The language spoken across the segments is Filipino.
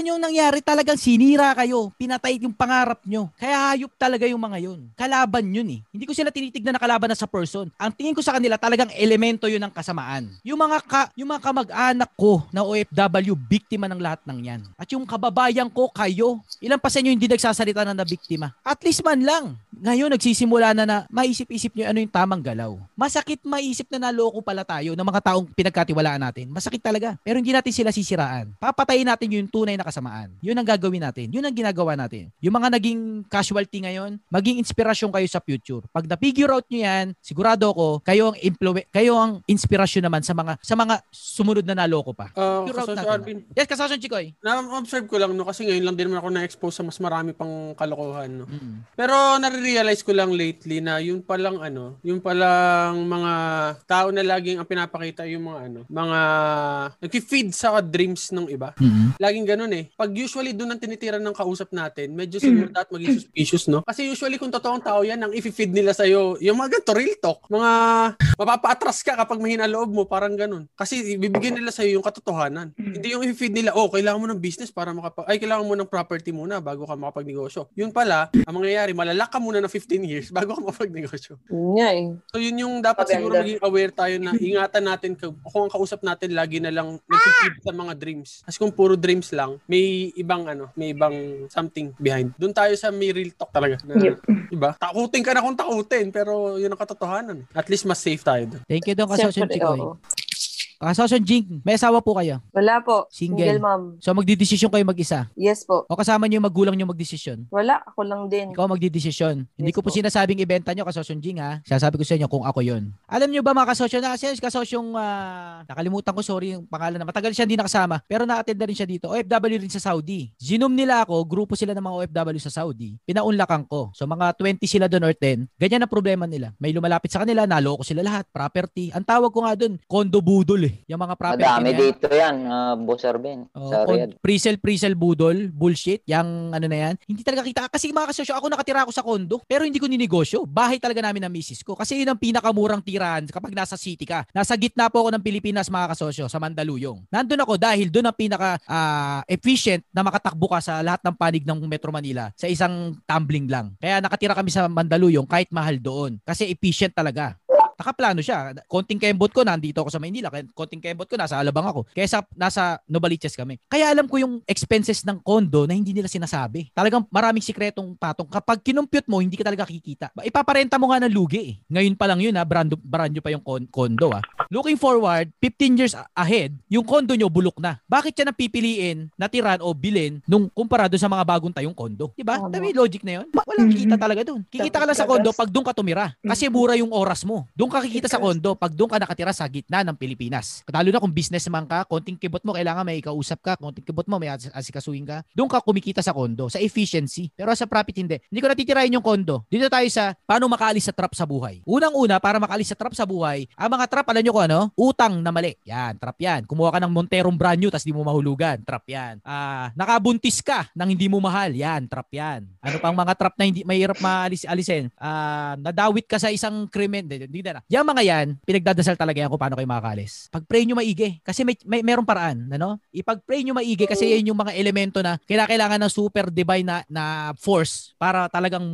Yung nangyari talagang sinira kayo. Pinatay yung pangarap nyo. Kaya hayop talaga yung mga yun. Kalaban yun eh. Hindi ko sila tinitignan na kalaban na sa person. Ang tingin ko sa kanila talagang elemento yun ng kasamaan. Yung mga ka, yung mga kamag-anak ko na OFW, biktima ng lahat ng yan. At yung kababayan ko, kayo, ilan pa sa inyo hindi nagsasalita na na biktima? At least man lang. Ngayon, nagsisimula na na maisip-isip nyo ano yung tamang galaw. Masakit maisip na naloko pala tayo ng mga taong pinagkatiwalaan natin. Masakit talaga. Pero hindi natin sila sisiraan. Papatayin natin yung tunay na kasamaan. Yun ang gagawin natin. Yun ang ginagawa natin. Yung mga naging casualty ngayon, maging inspirasyon kayo sa future. Pag na-figure out nyo yan, sigurado ko, kayo ang influ- kayo ang inspirasyon naman sa mga sa mga sumunod na naloko pa. Uh, Figure out natin. Arvin, Yes, kasasyon Chikoy. na-observe ko lang no kasi ngayon lang din naman ako na-expose sa mas marami pang kalokohan no. Mm. Pero nare-realize ko lang lately na yung palang ano, yung palang mga tao na laging ang pinapakita yung mga ano, mga nagfi-feed sa dreams ng iba. Mm. Laging ganun eh. Pag usually doon ang tinitira ng kausap natin, medyo siguro dapat maging suspicious, no? Kasi usually kung totoong tao yan, ang i-feed nila sa'yo, yung mga ganito, real talk, mga mapapa-atras ka kapag mahina loob mo, parang ganun. Kasi ibibigyan nila sa'yo yung katotohanan. Hindi yung i-feed nila, oh, kailangan mo ng business para makapag, ay, kailangan mo ng property muna bago ka makapagnegosyo. Yun pala, ang mangyayari, malalak ka muna ng 15 years bago ka makapagnegosyo. Yun nga eh. So yun yung dapat Maganda. siguro maging aware tayo na ingatan natin kung ang kausap natin lagi na lang nagtitip sa mga dreams. Kasi kung puro dreams lang, may ibang ano, may ibang something behind. Doon tayo sa may real talk talaga. Na, Yep. Diba? Takutin ka na kung takutin, pero yun ang katotohanan. At least mas safe tayo doon. Thank you doon Siyempre, Chikoy. Oo. Kasasyon Jing, may asawa po kayo. Wala po. Single. Single ma'am. So magdidesisyon kayo mag-isa. Yes po. O kasama niyo yung magulang niyo magdesisyon. Wala. Ako lang din. Ikaw magdidesisyon. Hindi Yes ko po po. sinasabing ibenta nyo kasosyon Jing ha. Sasabi ko sa inyo kung ako yon. Alam nyo ba mga kasosyo na kasi kasosyong ah, nakalimutan ko sorry yung pangalan na matagal siya hindi nakasama pero na-attend na rin siya dito. OFW rin sa Saudi. Zinom nila ako, grupo sila ng mga OFW sa Saudi. Pinaunlakan ko. So mga 20 sila doon or 10. Ganyan ang problema nila. May lumalapit sa kanila, naloko sila lahat. Property. Ang tawag ko nga doon, condo budol eh. Yung mga property Madami na yan. dito yan, uh, Boss Arben. Oh, sa Riyadh. pre-sell, pre-sell budol, bullshit, yung ano na yan. Hindi talaga kita. Kasi mga kasosyo, ako nakatira ako sa kondo, pero hindi ko ninegosyo. Bahay talaga namin ng misis ko. Kasi yun ang pinakamurang tirahan kapag nasa city ka. Nasa gitna po ako ng Pilipinas, mga kasosyo, sa Mandaluyong. Nandun ako dahil doon ang pinaka ah, efficient na makatakbo ka sa lahat ng panig ng Metro Manila sa isang tumbling lang. Kaya nakatira kami sa Mandaluyong kahit mahal doon. Kasi efficient talaga nakaplano siya. Konting kembot ko, nandito ako sa Maynila. Konting kembot ko, nasa Alabang ako. Kaya sa, nasa Novaliches kami. Kaya alam ko yung expenses ng condo na hindi nila sinasabi. Talagang maraming sikretong patong. Kapag kinumpute mo, hindi ka talaga kikita. Ipaparenta mo nga ng lugi eh. Ngayon pa lang yun ha, brand, brand pa yung con- condo ha. Looking forward, 15 years ahead, yung condo nyo bulok na. Bakit siya napipiliin na tiran o bilhin nung kumparado sa mga bagong tayong condo? Diba? Tama yung logic na yun. Walang kita talaga dun. Kikita ka lang sa condo pag doon ka tumira. Kasi mura yung oras mo. Doon ka kikita sa condo pag doon ka nakatira sa gitna ng Pilipinas. Lalo na kung businessman ka, konting kibot mo, kailangan may kausap ka, konting kibot mo, may as- asikasuhin ka. Doon ka kumikita sa condo, sa efficiency. Pero sa profit hindi. Hindi ko natitirahin yung condo. Dito tayo sa paano makaalis sa trap sa buhay. Unang-una, para makaalis sa trap sa buhay, ang mga trap, alam nyo kung ano? Utang na mali. Yan, trap yan. Kumuha ka ng Monterong brand new, tas di mo mahulugan. Trap yan. Ah, nakabuntis ka nang hindi mo mahal. Yan, trap yan. Ano pang mga trap na hindi mahirap maalis alisin? Ah, nadawit ka sa isang krimen. Hindi, hindi na. Yung mga yan, pinagdadasal talaga yan kung paano kayo makakalis. Pag-pray nyo maigi. Kasi may, may merong paraan. Ano? Ipag-pray nyo maigi kasi yan yung mga elemento na kailangan ng super divine na, na force para talagang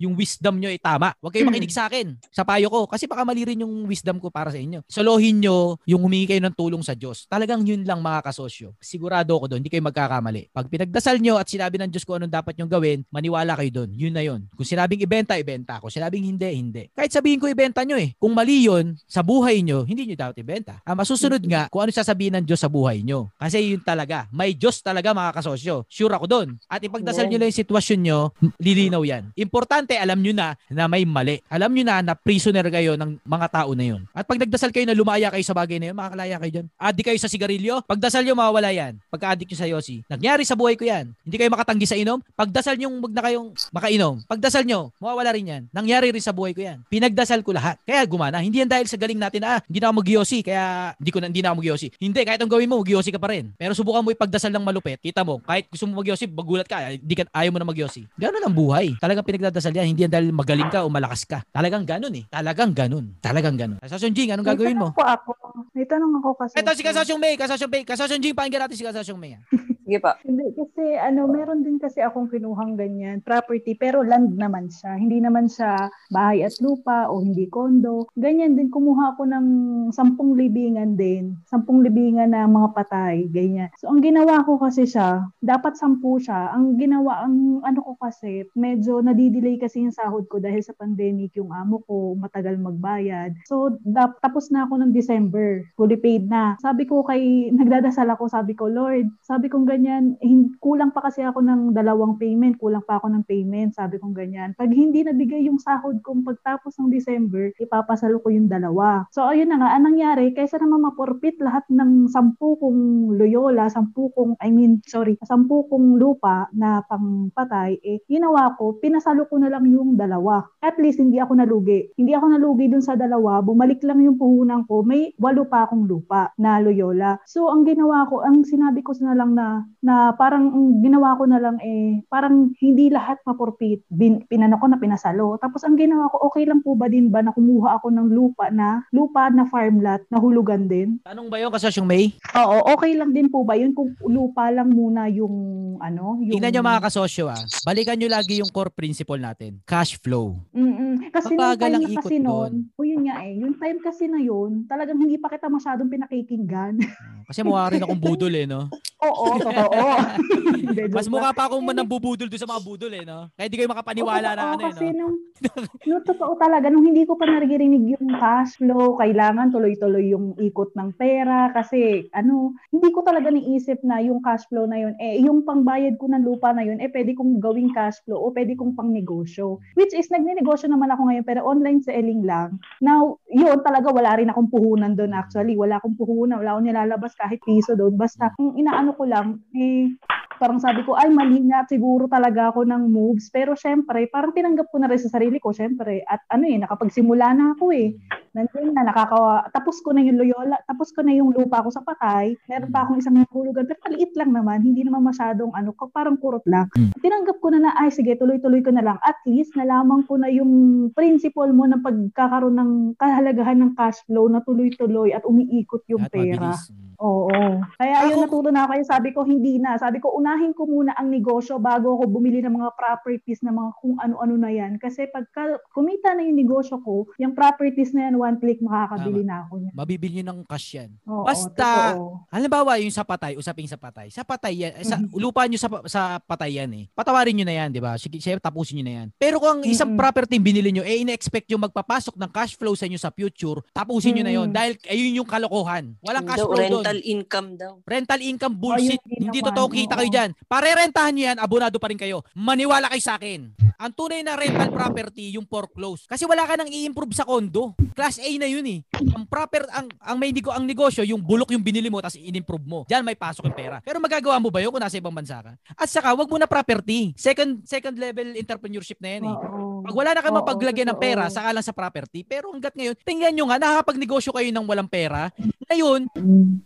yung wisdom nyo ay tama. Huwag kayo makinig sa akin. Sa payo ko. Kasi baka mali rin yung wisdom ko para sa inyo. Solohin nyo yung humingi kayo ng tulong sa Diyos. Talagang yun lang mga kasosyo. Sigurado ko doon, hindi kayo magkakamali. Pag pinagdasal nyo at sinabi ng Diyos kung anong dapat nyong gawin, maniwala kayo doon. Yun na yun. Kung sinabing ibenta, ibenta. Kung sinabing hindi, hindi. Kahit sabihin ko ibenta nyo eh. Kung mali yun sa buhay nyo, hindi nyo dapat ibenta. Ang masusunod nga, kung ano sasabihin ng Diyos sa buhay nyo. Kasi yun talaga. May Diyos talaga mga kasosyo. Sure ako doon. At ipagdasal nyo lang yung sitwasyon nyo, lilinaw yan. Importante, alam nyo na na may mali. Alam nyo na na prisoner kayo ng mga tao na yun. At pag nagdasal kayo na lumaya kayo sa bagay na yun, makakalaya kayo dyan. Addi kayo sa sigarilyo, pagdasal nyo mawawala yan. Pagka-addict nyo sa yosi. Nagyari sa buhay ko yan. Hindi kayo makatanggi sa inom, pagdasal nyo wag na kayong makainom. Pagdasal nyo, mawawala rin yan. Nangyari rin sa buhay ko yan. Pinagdasal ko lahat. Kaya gumana. Hindi yan dahil sa galing natin, ah, hindi na ako mag-yosi, kaya hindi ko na, hindi na ako mag-yosi. Hindi, kahit ang gawin mo, mag-yosi ka pa rin. Pero subukan mo ipagdasal ng malupit. Kita mo, kahit gusto mo mag-yosi, bagulat ka, hindi ka, ayaw mo na mag-yosi. Ganun ang buhay. Talagang pinagdadasal yan. Hindi yan dahil magaling ka o malakas ka. Talagang ganun eh. Talagang ganun. Talagang ganun. Kasasyon Jing, anong gagawin mo? May tanong ako. May tanong ako kasi. Ito si Kasasyong May, Kasasyong May, Kasasyong Jing, pakinggan natin si Kasasyong May. Sige pa. Hindi, kasi ano, meron din kasi akong kinuhang ganyan, property, pero land naman siya. Hindi naman siya bahay at lupa o hindi kondo. Ganyan din, kumuha ako ng sampung libingan din. Sampung libingan na mga patay, ganyan. So, ang ginawa ko kasi siya, dapat sampu siya. Ang ginawa, ang ano ko kasi, medyo nadidelay kasi yung sahod ko dahil sa pandemic, yung amo ko, matagal magbayad. So, dap- tapos na ako ng December, fully paid na. Sabi ko kay, nagdadasal ako, sabi ko, Lord, sabi kong ganyan, kulang pa kasi ako ng dalawang payment, kulang pa ako ng payment, sabi kong ganyan. Pag hindi nabigay yung sahod kong pagtapos ng December, ipapasalo ko yung dalawa. So, ayun na nga, anong nangyari, kaysa naman maporpit lahat ng sampu kong loyola, sampu kong, I mean, sorry, sampu kong lupa na pangpatay, eh, ginawa ko, pinasalo ko na lang yung dalawa. At least, hindi ako nalugi. Hindi ako nalugi dun sa dalawa, bumalik lang yung puhunan ko, may walo pa akong lupa na loyola. So, ang ginawa ko, ang sinabi ko na lang na, na parang ang ginawa ko na lang eh, parang hindi lahat maporpit. Bin, pinano ko na pinasalo. Tapos ang ginawa ko, okay lang po ba din ba na kumuha ako ng lupa na, lupa na farm lot na hulugan din? Tanong ba yun, Kasasyong May? Oo, okay lang din po ba yun kung lupa lang muna yung ano? Yung... Tingnan nyo mga kasosyo ah. Balikan nyo lagi yung core principle natin. Cash flow. Mm-mm. Kasi nung Mabagal time ang na ikot kasi noon, o yun nga eh, yung time kasi na yun, talagang hindi pa kita masyadong pinakikinggan. Kasi mukha rin akong budol eh, no? Oo, Hindi, Mas mukha pa akong nambubudol doon sa mga budol eh, no? Kaya di kayo makapaniwala na Oo, ano eh, kasi no? nung, nung totoo talaga, nung hindi ko pa naririnig yung cash flow, kailangan tuloy-tuloy yung ikot ng pera kasi ano, hindi ko talaga niisip na yung cash flow na yun, eh yung pangbayad ko ng lupa na yun, eh pwede kong gawing cash flow o pwede kong pang negosyo. Which is, nagne-negosyo naman ako ngayon pero online selling lang. Now, yun talaga wala rin akong puhunan doon actually. Wala akong puhunan, wala akong nilalabas kahit piso doon. Basta, kung inaano ko lang, eh, parang sabi ko, ay mali nga, siguro talaga ako ng moves. Pero syempre, parang tinanggap ko na rin sa sarili ko, syempre. At ano eh, nakapagsimula na ako eh. Nandun na, nakakawa, tapos ko na yung Loyola, tapos ko na yung lupa ko sa patay. Meron pa akong isang hulugan, pero maliit lang naman, hindi naman masyadong ano, parang kurot lang. Hmm. Tinanggap ko na na, ay sige, tuloy-tuloy ko na lang. At least, nalaman ko na yung principle mo ng pagkakaroon ng kahalagahan ng cash flow na tuloy-tuloy at umiikot yung Lahat pera. mabilis. Mm. Oo. Kaya ayun Ako- natuto na ako. Sabi ko, hindi na. Sabi ko, unahin ko muna ang negosyo bago ako bumili ng mga properties na mga kung ano-ano na yan. Kasi pagka kumita na yung negosyo ko, yung properties na yan, one click makakabili na ako niyan. Mabibili nyo ng cash yan. Oo, Basta- totoo. Halimbawa, yung sa patay, usaping sa patay. Sa patay yan, sa, lupa nyo sa, sa patay yan eh. Patawarin nyo na yan, di ba? Sige, sige, tapusin nyo na yan. Pero kung ang isang Mm-mm. property yung binili nyo, eh, ina-expect yung magpapasok ng cash flow sa inyo sa future, tapusin nyo na yon. Dahil ayun yung kalokohan. Walang cash flow doon. rental income daw. Rental income bullshit. Oh, Hindi totoo kita oo. kayo dyan. Parerentahan nyo yan, abonado pa rin kayo. Maniwala kayo sa akin. Ang tunay na rental property, yung foreclose. Kasi wala ka nang i-improve sa kondo. Class A na yun eh. Ang proper, ang, ang may nego, ang negosyo, yung bulok yung binili mo, tapos in-improve mo. Diyan may pasok yung pera. Pero magagawa mo ba yun kung nasa ibang bansa ka? At saka, wag mo na property. Second, second level entrepreneurship na yan eh. Oo. Pag wala na Oo, mapaglagyan ng pera, saka lang sa property. Pero hanggat ngayon, tingnan nyo nga, nakakapag-negosyo kayo ng walang pera. Ngayon,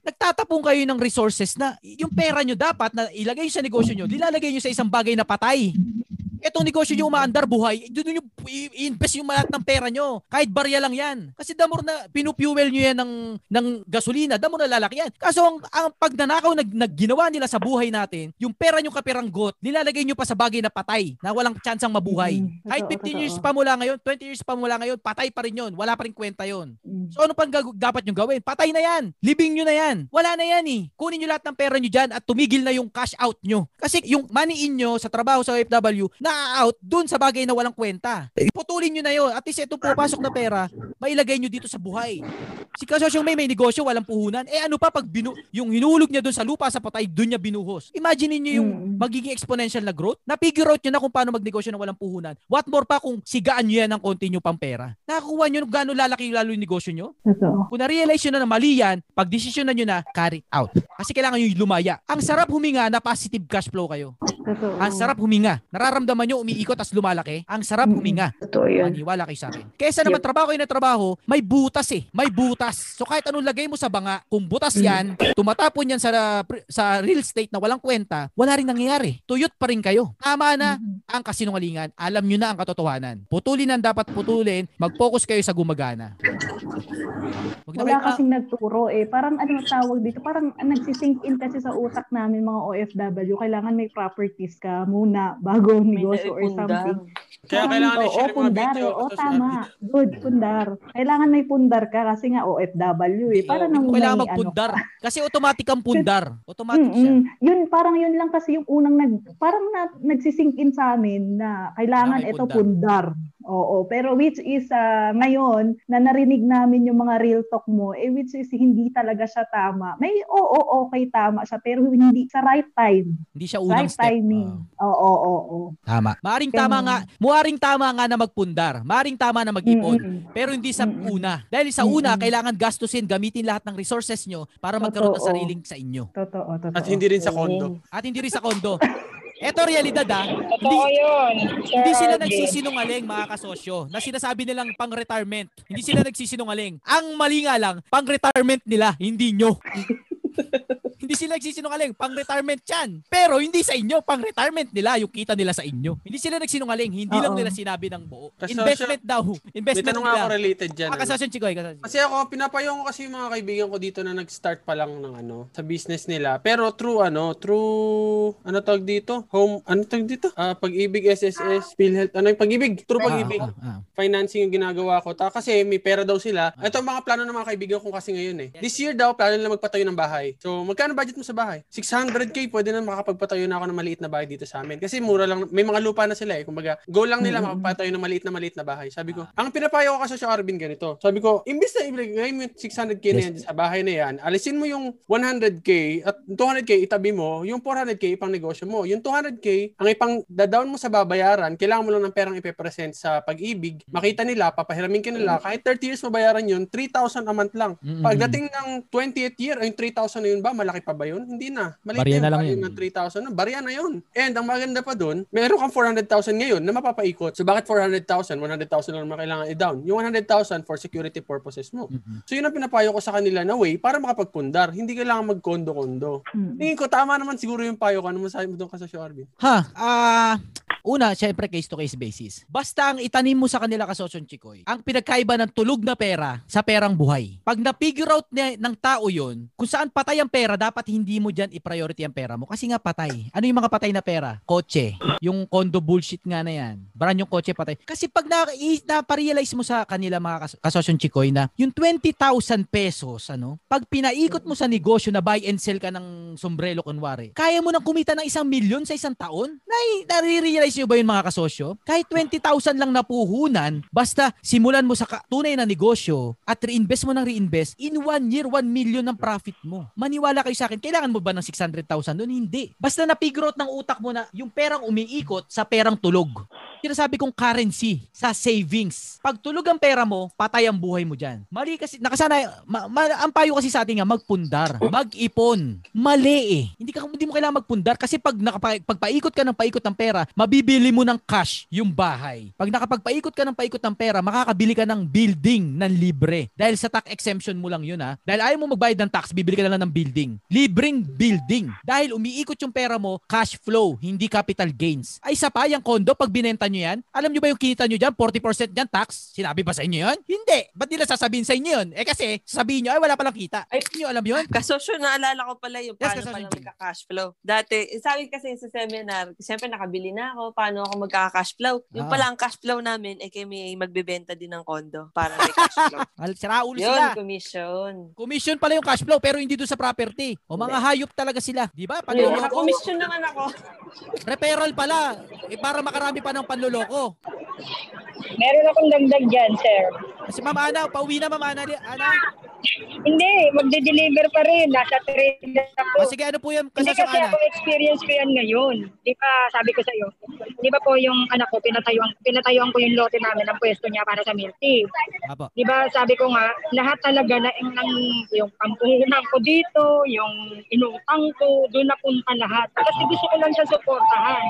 nagtatapong kayo ng resources na yung pera nyo dapat na ilagay sa negosyo nyo, lilalagay nyo sa isang bagay na patay. Etong negosyo nyo umaandar buhay, doon nyo i-invest yung lahat ng pera nyo. Kahit barya lang yan. Kasi damor na pinupuel nyo yan ng, ng gasolina, damor na lalaki yan. Kaso ang, ang pagnanakaw na, na ginawa nila sa buhay natin, yung pera nyo kapiranggot, nilalagay nyo pa sa bagay na patay, na walang tsansang mabuhay. Mm, Kahit totoo, 15 years pa mula ngayon, 20 years pa mula ngayon, patay pa rin yun. Wala pa rin kwenta yun. Mm. So ano pang gag- dapat nyo gawin? Patay na yan. Libing nyo na yan. Wala na yan eh. Kunin nyo lahat ng pera nyo dyan at tumigil na yung cash out nyo. Kasi yung money in nyo sa trabaho sa OFW, na-out dun sa bagay na walang kwenta. Iputulin nyo na yun. At least ito pupasok na pera, mailagay nyo dito sa buhay. Si Kasosyong may may negosyo, walang puhunan. Eh ano pa pag binu yung hinulog niya doon sa lupa sa patay, doon niya binuhos. Imagine niyo yung Mm. magiging exponential na growth. Na-figure out nyo na kung paano magnegosyo ng walang puhunan. What more pa kung sigaan nyo yan ng konti nyo pang pera. Nakakuha nyo gaano lalaki lalo yung negosyo nyo. Totoo. Kung na-realize nyo na na mali yan, pag desisyon na nyo na, carry out. Kasi kailangan yung lumaya. Ang sarap huminga na positive cash flow kayo. Totoo. Ang sarap huminga. Nararamdaman nyo umiikot as lumalaki. Ang sarap Mm. huminga. Totoo yun. Maniwala kayo sa akin. Kesa naman trabaho kayo na trabaho, may butas eh. May butas. So kahit anong lagay mo sa banga, kung butas yan, tumatapon yan sa sa real estate na walang kwenta, wala rin nangyayari. Tuyot pa rin kayo. Tama na ang kasinungalingan. Alam nyo na ang katotohanan. Putulin ang dapat putulin. Mag-focus kayo sa gumagana. Wag na Wala kasing nagturo eh. Parang ano tawag dito, parang nagsisink in kasi sa utak namin mga OFW, kailangan may properties ka muna bago May negosyo or something. Kaya Parang, kailangan oo, i-share mga pundar, video. Kasi tama. Good, pundar. Kailangan may pundar ka kasi nga OFW eh. Para nang kailangan ano magpundar. Kasi automatic ang pundar. Automatic siya. Mm-mm. Yun, parang yun lang kasi yung unang nag, parang na, nagsisink in sa amin na kailangan ito pundar. Oo, pero which is ah, ngayon na narinig namin yung mga real talk mo, eh which is hindi talaga siya tama. May oo, okay tama siya pero hindi sa right time, Hindi siya unang right step. timing. Ah. Oo, oo, oo. Tama. Maaring Kaya- tama nga, muaring tama nga na magpundar. Maaring tama na mag-ipon. Mm-mm. Pero hindi sa Mm-mm. una. Dahil sa una, Mm-mm. kailangan gastusin, gamitin lahat ng resources nyo para magkaroon ng Totoo. sariling sa inyo. Totoo, totoo. At hindi rin sa kondo. At hindi rin sa kondo. Eto realidad ah. Hindi, Totoo yun. Sir hindi sila nagsisinungaling mga kasosyo na sinasabi nilang pang-retirement. Hindi sila nagsisinungaling. Ang mali nga lang, pang-retirement nila, hindi nyo. Hindi sila nagsisinungaling, pang-retirement yan. Pero hindi sa inyo, pang-retirement nila, yung kita nila sa inyo. Hindi sila nagsinungaling, hindi lang Oo. nila sinabi ng buo. Kasosyo, Investment daw. May Investment tanong nga ako nila. related dyan. Ah, ano. kasosyo, Chikoy, kasosyo. Kasi ako, pinapayong ko kasi yung mga kaibigan ko dito na nag-start pa lang ng ano, sa business nila. Pero through ano, through, ano tawag dito? Home, ano tawag dito? Ah, pag-ibig, SSS, PhilHealth, ano yung pag-ibig? Through pag-ibig. Ah, ah, ah. Financing yung ginagawa ko. Ta kasi may pera daw sila. Ito ang mga plano ng mga kaibigan ko kasi ngayon eh. This year daw, plano nila magpatayo ng bahay. So, magkano budget mo sa bahay? 600k, pwede na makakapagpatayo na ako ng maliit na bahay dito sa amin. Kasi mura lang, may mga lupa na sila eh. Kumbaga, goal lang nila makapagpatayo ng maliit na maliit na bahay. Sabi ko, ang pinapayo ko kasi sa Arvin ganito. Sabi ko, imbis na ibigay mo yung 600k na yan sa bahay na yan, alisin mo yung 100k at 200k itabi mo, yung 400k ipang negosyo mo. Yung 200k, ang ipang dadown mo sa babayaran, kailangan mo lang ng perang ipepresent sa pag-ibig. Makita nila, papahiramin ka nila, kahit 30 years mabayaran yun, 3,000 a month lang. Pagdating ng 20th year, ay yung 3,000 na yun ba? Malaki pa ba yun? Hindi na. Maliit Barya na na lang yun. ng 3,000 na. Barya na yun. And ang maganda pa dun, meron kang 400,000 ngayon na mapapaikot. So bakit 400,000? 100,000 lang naman kailangan i-down. Yung 100,000 for security purposes mo. Mm-mm. So yun ang pinapayo ko sa kanila na way para makapagpundar. Hindi kailangan magkondo-kondo. Mm. Tingin ko, tama naman siguro yung payo ko. Ano masabi mo doon ka sa show, Arvin? Ha, ah, una, syempre case to case basis. Basta ang itanim mo sa kanila kasosyon Chikoy, ang pinagkaiba ng tulog na pera sa perang buhay. Pag na-figure out niya, ng tao yon, kung saan patay ang pera, dapat hindi mo dyan i-priority ang pera mo. Kasi nga patay. Ano yung mga patay na pera? Kotse. Yung condo bullshit nga na yan. Brand yung kotse patay. Kasi pag na, na-realize mo sa kanila mga kas- kasosyon Chikoy na yung 20,000 pesos, ano, pag pinaikot mo sa negosyo na buy and sell ka ng sombrero kunwari, kaya mo nang kumita ng isang milyon sa isang taon? Nai, nare-realize nyo ba yun mga kasosyo? Kahit 20,000 lang na puhunan, basta simulan mo sa ka- tunay na negosyo at reinvest mo ng reinvest, in one year, 1 million ng profit mo. Maniwala kayo sa akin, kailangan mo ba ng 600,000 doon? Hindi. Basta na-figure out ng utak mo na yung perang umiikot sa perang tulog. Sinasabi kong currency sa savings. Pag tulog ang pera mo, patay ang buhay mo dyan. Mali kasi, nakasana, ma, ma- ang payo kasi sa atin nga, magpundar, mag-ipon. Mali eh. Hindi, ka, hindi mo kailangan magpundar kasi pag nakapa, pagpaikot ka ng paikot ng pera, mabibili mo ng cash yung bahay. Pag nakapagpaikot ka ng paikot ng pera, makakabili ka ng building ng libre. Dahil sa tax exemption mo lang yun ha. Dahil ayaw mo magbayad ng tax, bibili ka na lang ng building. Libreng building. Dahil umiikot yung pera mo, cash flow, hindi capital gains. Ay sa pa, yung kondo, pag binenta nyo yan, alam nyo ba yung kita nyo dyan, 40% dyan tax? Sinabi ba sa inyo yun? Hindi. Ba't nila sasabihin sa inyo yun? Eh kasi, sasabihin nyo, ay wala palang kita. Ay, hindi nyo alam yun? Kasosyo, naalala ko pala yung Yes, paano kasosyo. pala magka-cash flow. Dati, sa akin kasi sa seminar, siyempre nakabili na ako, paano ako magka-cash flow. Yung Ah. pala ang cash flow namin, eh kami magbebenta din ng kondo para may cash flow. Al- Sira ulo Yun, sila. commission. Commission pala yung cash flow pero hindi doon sa property. O mga hayop talaga sila. Di ba? Pag Hindi, niloko, naka-commission naman ako. referral pala. Eh, para makarami pa ng panloloko. Meron akong dagdag dyan, sir. Kasi Ma'am Ana, pauwi na Ma'am Ana. Ana. Hindi, magde-deliver pa rin. Nasa trade na O ako. sige, ano po yung Hindi kasasyo kasi Ana? ako experience ko yan ngayon. Di ba sabi ko sa iyo, di ba po yung anak ko, pinatayuan, pinatayuan ko yung lote namin ng pwesto niya para sa milk tea. Apo. Di ba sabi ko nga, lahat talaga na ng, ng yung pampuhunan ko dito, yung inutang ko, doon napunta lahat. Kasi gusto ko lang siya suportahan.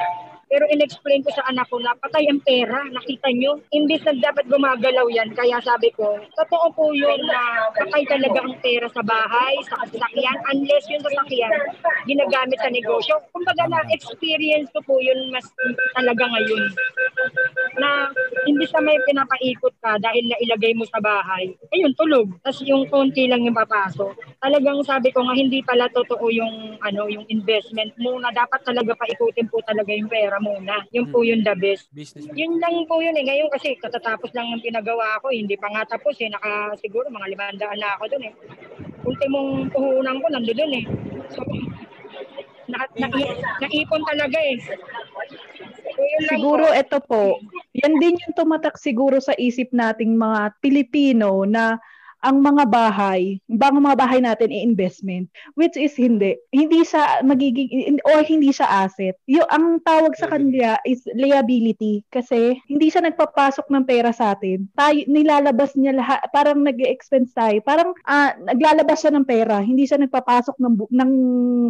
Pero in-explain ko sa anak ko na patay ang pera, nakita nyo. Imbis na dapat gumagalaw yan, kaya sabi ko, totoo po yun na patay talaga ang pera sa bahay, sa sasakyan, unless yung sasakyan ginagamit sa negosyo. Kumbaga na experience ko po yun mas talaga ngayon. Na imbis na may pinapaikot ka dahil nailagay mo sa bahay, ayun, tulog. Tapos yung konti lang yung papasok. Talagang sabi ko nga, hindi pala totoo yung, ano, yung investment muna. Dapat talaga paikutin po talaga yung pera muna. Yun po yung the best. Business. Yun lang po yun eh. Ngayon kasi katatapos lang ng pinagawa ko, hindi pa nga tapos eh. Naka siguro mga limandaan na ako dun eh. Ultimong puhunan ko nandoon eh. So, na, na, naipon talaga eh. So, lang Siguro po. ito po, yan din yung tumatak siguro sa isip nating mga Pilipino na ang mga bahay, bang mga bahay natin ay investment, which is hindi. Hindi sa magiging, or hindi sa asset. Yung, ang tawag sa kanila is liability kasi hindi siya nagpapasok ng pera sa atin. Tayo, nilalabas niya lahat, parang nag expense tayo. Parang ah, naglalabas siya ng pera, hindi siya nagpapasok ng, bu- ng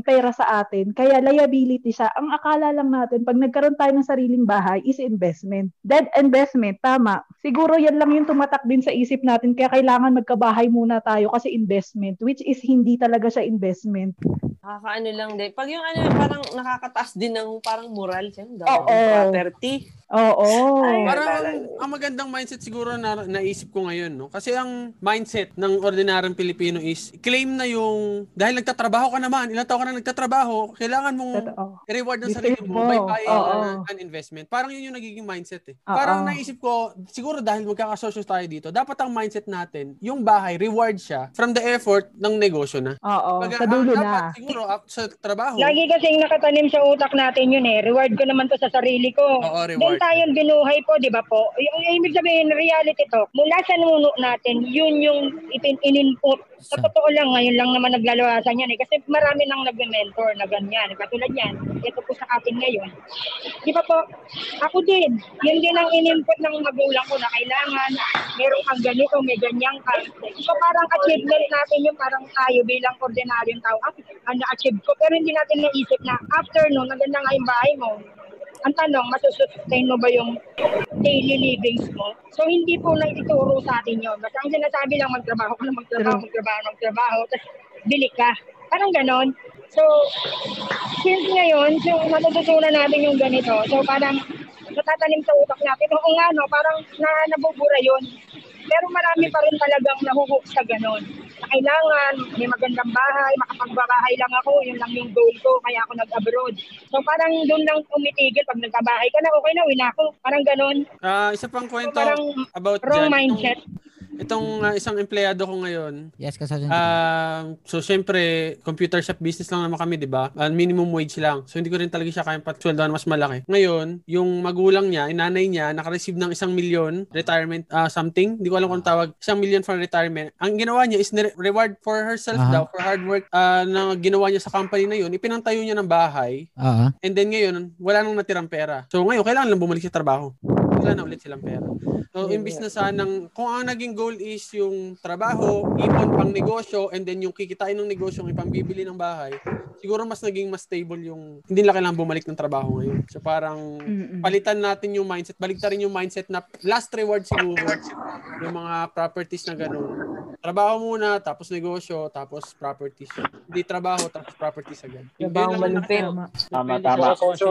pera sa atin. Kaya liability siya. Ang akala lang natin, pag nagkaroon tayo ng sariling bahay, is investment. Dead investment, tama. Siguro yan lang yung tumatak din sa isip natin, kaya kailangan magkabahay muna tayo kasi investment, which is hindi talaga siya investment. Nakakaano lang din. Pag yung ano, parang nakakataas din ng parang moral. Siyempre, Oo. property. Oo. Parang ang, ang magandang mindset siguro na naisip ko ngayon, no? Kasi ang mindset ng ordinaryong Pilipino is claim na yung dahil nagtatrabaho ka naman, ilang taon ka na nagtatrabaho, kailangan mong Totoo. i-reward ng sarili mo by buying an, an investment. Parang yun yung nagiging mindset eh. Oo. Parang naisip ko, siguro dahil magkakasosyo tayo dito, dapat ang mindset natin, yung bahay, reward siya from the effort ng negosyo na. Oo, Baga, sa dulo ang na. Dapat siguro up sa trabaho. Lagi kasing nakatanim sa utak natin yun eh. Reward ko naman to sa sarili ko. Oo, Doon reward. tayo binuhay po, di ba po? Yung, ibig sabihin, reality to, mula sa nuno natin, yun yung ipin, in-input. Sa totoo lang, ngayon lang naman naglalawasan yan eh. Kasi marami nang nagme-mentor na ganyan. Katulad yan, ito po sa atin ngayon. Di ba po, ako din, yun din ang in-input ng magulang ko na kailangan, meron kang ganito, may ganyan ka. So parang achievement natin yung parang tayo bilang ordinaryong tao, ah, na-achieve ko. Pero hindi natin naisip na after no, naganda nga yung bahay mo, ang tanong, masusustain mo ba yung daily livings mo? So, hindi po nang ituro sa atin yun. Basta ang sinasabi lang, magtrabaho ka na magtrabaho, magtrabaho, magtrabaho, tapos bili ka. Parang ganon. So, since ngayon, so, matututunan natin yung ganito. So, parang natatanim sa utak natin. Oo nga, no, parang na, nabubura yun. Pero marami pa rin talagang nahuhook sa ganon. Na kailangan, may magandang bahay, makapagbabahay lang ako, yun lang yung goal ko, kaya ako nag-abroad. So parang doon lang umitigil, pag nagkabahay ka na, okay na, win ako. Parang ganon. Ah, isa pang So kwento parang about wrong dyan. mindset. Itong ah, isang empleyado ko ngayon, Yes, kasasyo. Ah, so syempre, computer shop business lang naman kami, 'di ba? Ah, minimum wage lang. So hindi ko rin talaga siya kayang patsweldohan mas malaki. Ngayon, yung magulang niya, yung nanay niya, naka-receive ng isang milyon retirement ah, something. Hindi ko alam kung tawag. Isang million for retirement. Ang ginawa niya is reward for herself Aha. daw for hard work ah, na ginawa niya sa company na yun. Ipinantayo niya ng bahay. Ah, And then ngayon, wala nang natirang pera. So ngayon, kailangan lang bumalik sa trabaho. Wala na ulit silang pera. So, imbis na sanang, kung ang naging goal is yung trabaho, ipon pang negosyo, and then yung kikitain ng negosyo, yung ipambibili ng bahay, siguro mas naging mas stable yung, hindi nila kailangan bumalik ng trabaho ngayon. So, parang, Mm-mm. palitan natin yung mindset, balik rin yung mindset na last reward siguro, yung mga properties na gano'n. Trabaho muna, tapos negosyo, tapos properties. Hindi trabaho, tapos properties agad. Yung Trabaho ganun malupit. Tama. Tama. Coach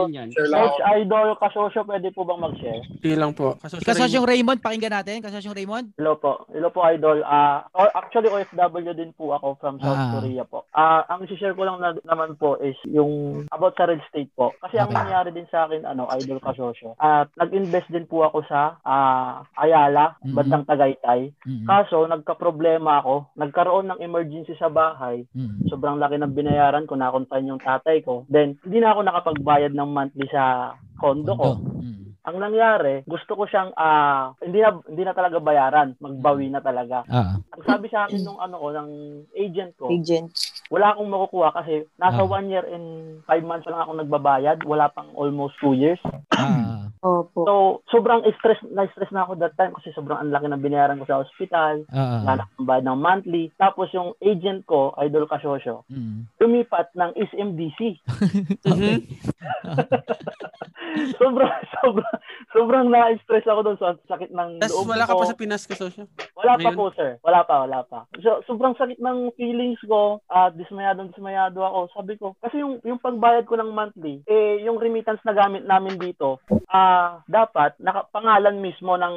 Idol, kasosyo, pwede po bang mag-share? Lang po. Kaso, Kasasyong Raymond, pakinggan natin. Kasasyong Raymond. Hello po. Hello po, Idol. Ah, o- actually, OFW din po ako from South Ah. Korea po. Ah, ang share ko lang na, naman po is yung about sa real estate po. Kasi ang Okay. nangyari din sa akin, ano, Idol Kasosyo. At nag-invest din po ako sa ah, Ayala, Mhm. bandang Tagaytay. Mm-mm. Kaso, nagka-problema ako. Nagkaroon ng emergency sa bahay. Mm-mm. Sobrang laki ng binayaran ko. Nakontahin yung tatay ko. Then, hindi na ako nakapagbayad ng monthly sa condo ko. Kondo. Ang nangyari, gusto ko siyang ah hindi na hindi na talaga bayaran, magbawi na talaga. Ah. Ang sabi sa akin nung ano ko, ng agent ko, Agent. wala akong makukuha kasi nasa Ah. one year and five months lang ako nagbabayad. Wala pang almost two years. Ah. Opo. So, sobrang stress na stress na ako that time kasi sobrang ang laki ng binayaran ko sa hospital. Wala akong bayad ng monthly. Tapos yung agent ko, Idol Kasosyo, Mm. lumipat ng SMDC. Mhm. sobrang, sobrang, sobrang na-stress ako doon sa sakit ng Tapos loob wala ka ko. pa sa Pinas ka, Sosyo. Wala pa Ngayon? po, sir. Wala pa, wala pa. So, sobrang sakit ng feelings ko. At dismayado, dismayado ako. Sabi ko, kasi yung, yung pagbayad ko ng monthly, eh, yung remittance na gamit namin dito, ah dapat, nakapangalan mismo ng,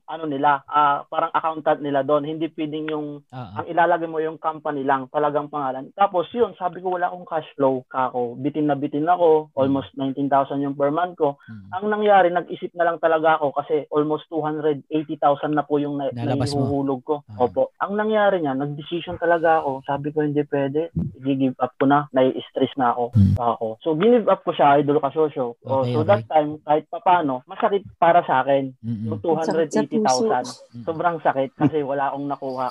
ano nila, ah parang accountant nila doon. Hindi pwedeng yung, Ah. ang ilalagay mo yung company lang, talagang pangalan. Tapos yun, sabi ko, wala akong cash flow. Kako, bitin na bitin ako. Almost 19,000 yung per month ko. Mm. Ang nangyari, nag-isip na lang talaga ako kasi almost 280,000 na po yung na, naihuhulog ko. Ah. Opo. Ang nangyari niya, nag-decision talaga ako. Sabi ko, hindi pwede. I-give up ko na. Nai-stress na ako. Hmm. ako. So, give up ko siya, idol kasosyo. Oh, Okay, so, okay. that time, kahit papano, masakit para sa akin. Mm-mm. Yung Sakit sa 280,000. Sobrang sakit kasi wala akong nakuha.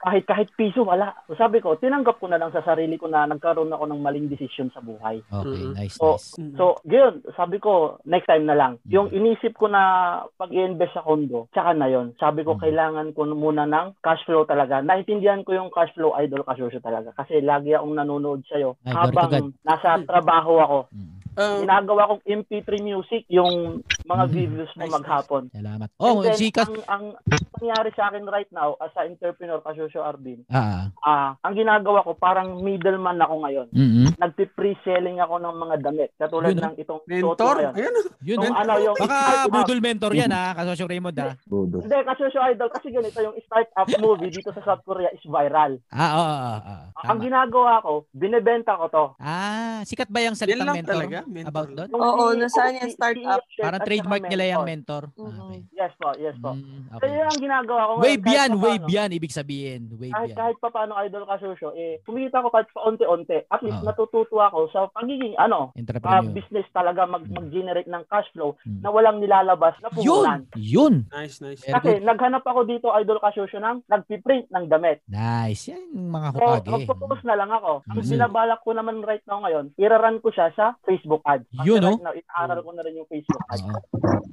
Kahit kahit piso, wala. So, sabi ko, tinanggap ko na lang sa sarili ko na nagkaroon ako ng maling desisyon sa buhay. Okay, nice, So, nice. so, yun, sabi ko, next time na lang. Yung inisip ko na pag i-invest sa condo, tsaka na yun. Sabi ko, Mm. kailangan ko muna ng cash flow talaga. Naintindihan ko yung cash flow idol kasosyo talaga. Kasi lagi akong nanonood sa'yo Ay, habang nasa trabaho ako. Mm. Um, Ginagawa kong MP3 music yung mga Mhm. videos mo Nice, maghapon. Salamat. Oh, And then, si Kas... ang, ang nangyari sa akin right now as a entrepreneur kasosyo Arvin, Ah. ah, ang ginagawa ko parang middleman ako ngayon. Mm-mm. Nagpi-pre-selling ako ng mga damit. Katulad Yun, ng itong mentor? Ayan. Yun, Yung ah. ano, yung Baka budol mentor yan ha, kasosyo Raymond ha. Budol. Hindi, kasi show idol. Kasi ganito, yung start-up movie dito sa South Korea is viral. Ah, oo, oo, oo. Ang Tama. ginagawa ko, binebenta ko to. Ah, sikat ba yung Yan salitang lang mentor? talaga, mentor About doon? Yung Oo, CEO, nasaan CEO startup? saka trademark nila yung mentor. Ah, okay. Yes po, yes po. Mm, okay. yun ang ginagawa ko ngayon. Wave kahit yan, wave yan, ibig sabihin. Wave Kahit, yan. kahit pa paano idol ka Shosho, eh, kumikita ko kahit paunti-unti. At least Oo. natututo ako sa pagiging, ano, Entrepreneur. business talaga mag, Mm. mag-generate ng cash flow Mm. na walang nilalabas na Yun! pumulan. Yun! Nice, nice. Kasi naghanap ako dito, idol ka Shosho, ng nagpiprint ng damit. Nice. Yan yung mga So, hukage. magpo-post na lang ako. Ang Mm. binabalak ko naman right now ngayon, iraran ko siya sa Facebook ad. Kasi Yun, right no? now, inaaral ko na rin yung Facebook ad. Oo.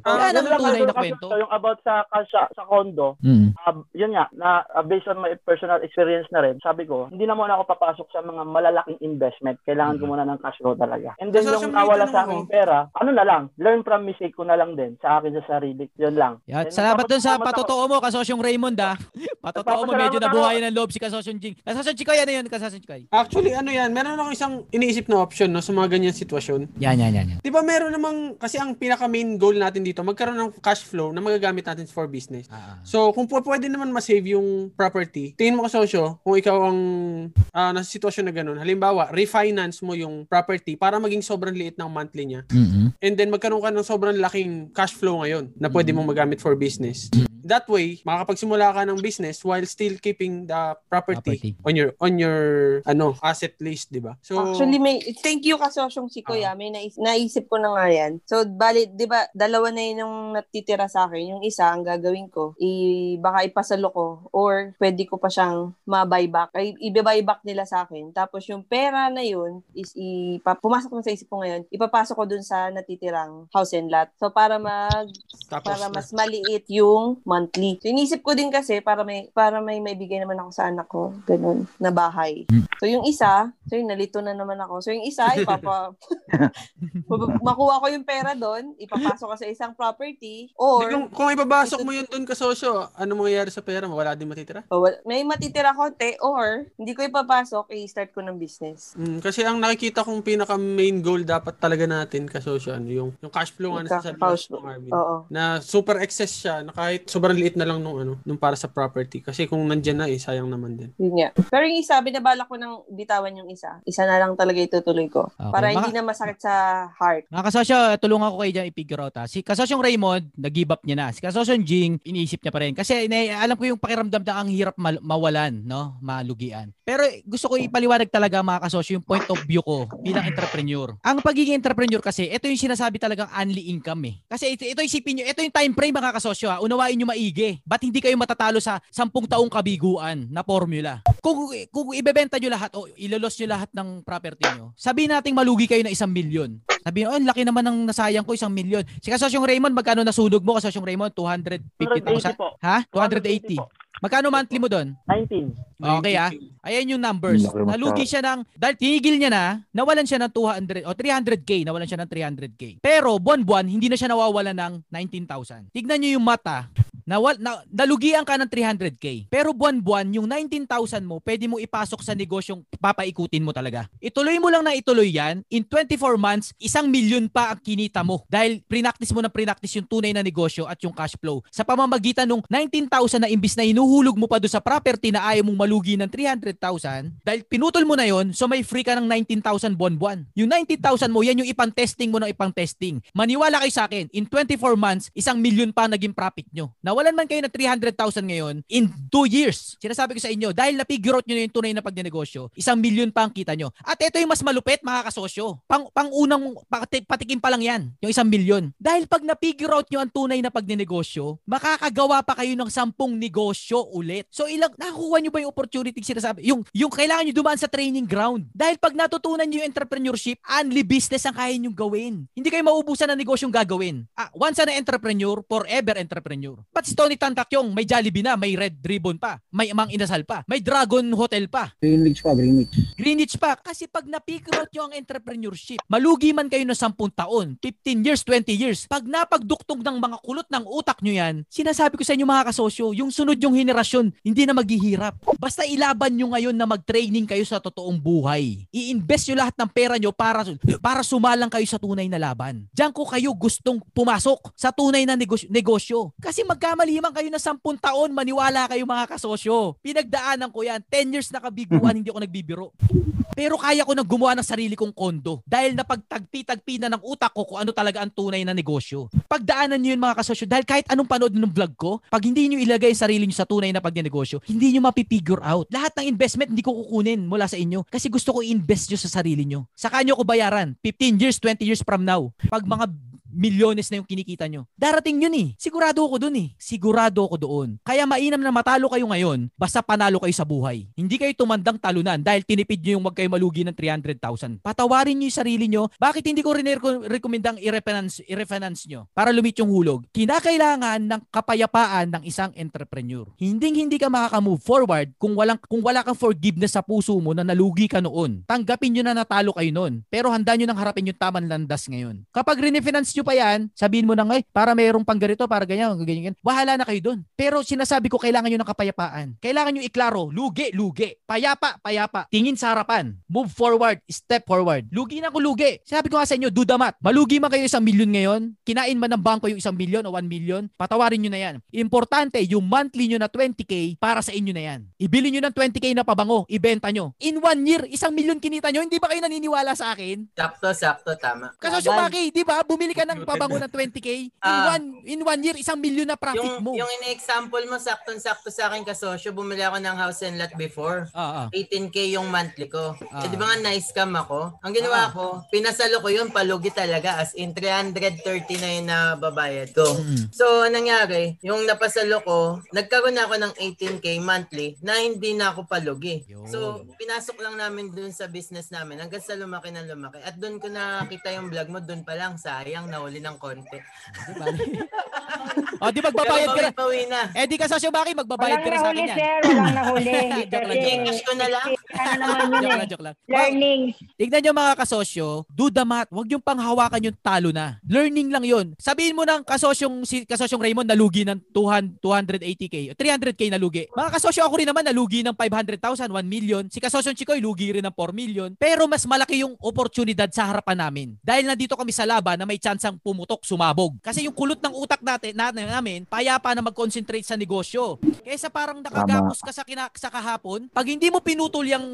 So, yun lang, tunay na kwento. Shosho, yung about sa, sa, sa condo, Mm. Ah, yun nga, na ah, based on my personal experience na rin, sabi ko, hindi na muna ako papasok sa mga malalaking investment. Kailangan ko muna ng cash flow talaga. And then yung nawala sa aking pera, ano na lang, learn from mistake ko na lang din sa akin sa sarili. Yun lang. Yan, And salamat dun sa patotoo mo, kasosyong Raymond ha. Patotoo mo, medyo nabuhayan ng loob si kasosyong Jing. Kasosyong Chikoy, ano yun? Kasosyong Chikoy. Actually, ano yan, meron ako isang iniisip na option no, sa mga ganyan sitwasyon. Yan, yan, yan. yan. Di ba meron namang, kasi ang pinaka main goal natin dito, magkaroon ng cash flow na magagamit natin for business. Ah, ah. So, kung pwede naman ma-save yung property, tingin mo kasosyo, kung ikaw ang ah, nasa sitwasyon na ganun, halimbawa, refinance mo yung property para maging sobrang liit ng monthly niya. Mm-mm. And then, magkaroon ka ng sobrang laking cash flow ngayon na pwede mong magamit for business. That way, makakapagsimula ka ng business while still keeping the property, Property. on your on your ano asset list, 'di ba? So Actually, may, thank you kasosyong si Kuya. May nais, naisip ko na nga yan. So, bali, di ba, dalawa na yun yung natitira sa akin. Yung isa, ang gagawin ko, i, baka ipasalo ko or pwede ko pa siyang ma-buyback. Ay, i-buyback nila sa akin. Tapos yung pera na yun is ipa, pumasok na sa isip ko ngayon, ipapasok ko dun sa natitirang house and lot. So, para mag tapos para na. mas maliit yung monthly. So, inisip ko din kasi para may para may maibigay naman ako sa anak ko, ganun, na bahay. So, yung isa, so yung nalito na naman ako. So, yung isa, ipapa makuha ko yung pera doon, ipapasok ko sa isang property Di, or kung, kung ipabasok mo yun doon kasosyo, ano mangyayari sa pera mo? Wala din matitira? o, wal- may matitira konti or hindi ko ipapasok, i-start ko ng business. Mm, kasi ang nakikita kong pinaka main goal dapat talaga natin kasosyo, ano, yung, yung cash flow nga na sa cash ng Arvin. Oo. Na super excess siya, na kahit sobrang liit na lang nung ano, nung para sa property. Kasi kung nandyan na eh, sayang naman din. Yun nga. Pero yung isa, binabala ko ng bitawan yung isa. Isa na lang talaga itutuloy ko. Okay. Para Mga- hindi na masakit sa heart. Mga kasosyo, tulungan ko kayo dyan i-figure out ha. Si kasosyong Raymond, nag-give up niya na. Si kasosyong Jing, iniisip niya pa rin. Kasi ina- alam ko yung pakiramdam na ang hirap mal- mawalan, no? Malugian. Pero eh, gusto ko ipaliwanag talaga mga kasosyo yung point of view ko bilang entrepreneur. Ang pagiging entrepreneur kasi, ito yung sinasabi talagang only income eh. Kasi ito, ito isipin nyo, ito yung time frame mga kasosyo ha. Unawain nyo maigi. Ba't hindi kayo matatalo sa 10 taong kabiguan na formula? Kung, kung ibebenta nyo lahat o ilolos nyo lahat ng property nyo, sabihin nating malugi kayo ng isang milyon. Sabihin, oh, laki naman ng nasayang ko, isang milyon. Si kasosyong Raymond, magkano nasunog mo? Kasosyong Raymond, 250,000? 280 po. Ha? 280. 280 po. Magkano monthly mo doon? 19. Okay ah. Ayan yung numbers. Nalugi siya ng, dahil tinigil niya na, nawalan siya ng 200 o 300k, nawalan siya ng 300k. Pero buwan-buwan, hindi na siya nawawalan ng 19,000. Tignan niyo yung mata. Nawal, na, nalugian ka ng 300k. Pero buwan-buwan, yung 19,000 mo, pwede mo ipasok sa negosyong papaikutin mo talaga. Ituloy mo lang na ituloy yan. In 24 months, isang milyon pa ang kinita mo. Dahil prinactice mo na prinactice yung tunay na negosyo at yung cash flow. Sa pamamagitan ng 19,000 na imbis na inuhulog mo pa doon sa property na ayaw mong malugi ng 300,000, dahil pinutol mo na yon so may free ka ng 19,000 buwan-buwan. Yung 19,000 mo, yan yung ipang-testing mo ng ipang-testing. Maniwala kayo sa akin, in 24 months, isang milyon pa naging profit nyo. Nawalan man kayo ng 300,000 ngayon, in 2 years, sinasabi ko sa inyo, dahil na-figure out nyo na yung tunay na pagnenegosyo, isang milyon pa ang kita nyo. At ito yung mas malupit, mga kasosyo. Pang, pang unang pati, patikim pa lang yan, yung isang milyon. Dahil pag na-figure out nyo ang tunay na pagnenegosyo, makakagawa pa kayo ng sampung negosyo ulit. So ilang, nakukuha nyo ba yung opportunity sinasabi? Yung, yung kailangan nyo dumaan sa training ground. Dahil pag natutunan nyo yung entrepreneurship, only business ang kaya nyo gawin. Hindi kayo maubusan ng negosyong gagawin. Ah, once na entrepreneur, forever entrepreneur. But si Tony Tantakyong, may Jollibee na, may Red Ribbon pa, may Mang Inasal pa, may Dragon Hotel pa, Greenwich pa, Greenwich. Greenwich pa. Kasi pag na-figure out nyo ang entrepreneurship, malugi man kayo ng 10 taon, 15 years, 20 years, pag napagduktong ng mga kulot ng utak nyo yan, sinasabi ko sa inyo mga kasosyo, yung sunod yung henerasyon, hindi na maghihirap. Basta ilaban nyo ngayon na mag-training kayo sa totoong buhay. I-invest nyo lahat ng pera nyo para, para sumalang kayo sa tunay na laban. Diyan ko kayo gustong pumasok sa tunay na negosyo. negosyo. Kasi magkamali man kayo na 10 taon, maniwala kayo mga kasosyo. Pinagdaanan ko yan. 10 years na kabiguan, hindi ako nagbibiro. Pero kaya ko na gumawa ng sarili kong kondo dahil napagtagpi-tagpi na ng utak ko kung ano talaga ang tunay na negosyo. Pagdaanan nyo yun mga kasosyo dahil kahit anong panood ng vlog ko, pag hindi nyo ilagay sarili nyo sa tunay na pagnenegosyo, hindi nyo mapipigure out. Lahat ng investment hindi ko kukunin mula sa inyo kasi gusto ko i-invest nyo sa sarili nyo. Saka nyo ko bayaran 15 years, 20 years from now. Pag mga milyones na yung kinikita nyo. Darating yun eh. Sigurado ako dun eh. Sigurado ako doon. Kaya mainam na matalo kayo ngayon, basta panalo kayo sa buhay. Hindi kayo tumandang talunan dahil tinipid nyo yung wag kayo malugi ng 300,000. Patawarin nyo yung sarili nyo. Bakit hindi ko rin rekomendang i-refinance, i-refinance nyo para lumit yung hulog? Kinakailangan ng kapayapaan ng isang entrepreneur. Hindi hindi ka makaka-move forward kung walang kung wala kang forgiveness sa puso mo na nalugi ka noon. Tanggapin nyo na natalo kayo noon. Pero handa nyo nang harapin yung tamang landas ngayon. Kapag refinance nyo pa yan, sabihin mo na ngay, para mayroong pang ganito, para ganyan, ganyan, ganyan. Bahala na kayo doon. Pero sinasabi ko, kailangan nyo ng kapayapaan. Kailangan nyo iklaro, lugi, lugi. Payapa, payapa. Tingin sa harapan. Move forward, step forward. Lugi na ko lugi. Sabi ko nga sa inyo, math. Malugi man kayo isang milyon ngayon, kinain man ng bangko yung isang milyon o 1 milyon, patawarin nyo na yan. Importante, yung monthly nyo na 20k, para sa inyo na yan. Ibili nyo ng 20k na pabango, ibenta nyo. In one year, isang milyon kinita nyo, hindi ba kayo naniniwala sa akin? Sakto, sakto, tama. Kasi Maki, di ba? Bumili ka ng pabango ng 20k. In Ah. one in one year, isang milyon na profit Yung, mo. yung in-example mo, saktong-sakto sa akin kasosyo, bumili ako ng house and lot before. Ah, ah. 18k yung monthly ko. Ah. Eh, di ba nga nice scam ako? Ang ginawa Ah. ko, pinasalo ko yun, palugi talaga. As in, 330 na na babayad ko. Mm. So, anong nangyari, yung napasalo ko, nagkaroon ako ng 18k monthly na hindi na ako palugi. Yun. So, pinasok lang namin dun sa business namin hanggang sa lumaki na lumaki. At dun ko nakita yung vlog mo, dun pa lang, sayang, nahuli ng konti. Di ba? o, di magbabayad ka na. Pero bawi na. Eh, di ka sa Maki, magbabayad Walang ka na sa akin nahuli, yan. sir. Walang nahuli. Joke lang, Kasi, joke Cash ko na lang. Ano naman yun joke eh. lang, joke lang. Wow. Learnings. Tignan nyo mga kasosyo, do the math. Huwag yung panghawakan yung talo na. Learning lang yun. Sabihin mo ng kasosyong, si, kasosyong Raymond nalugi ng 200, 280k, 300k nalugi. Mga kasosyo ako rin naman nalugi ng 500,000, 1 million. Si kasosyong Chikoy lugi rin ng 4 million. Pero mas malaki yung oportunidad sa harapan namin. Dahil nandito kami sa laban na may tsansang pumutok, sumabog. Kasi yung kulot ng utak natin, natin namin, payapa na mag-concentrate sa negosyo. Kaysa parang nakagapos ka sa, kina, sa kahapon, pag hindi mo pinutol yung,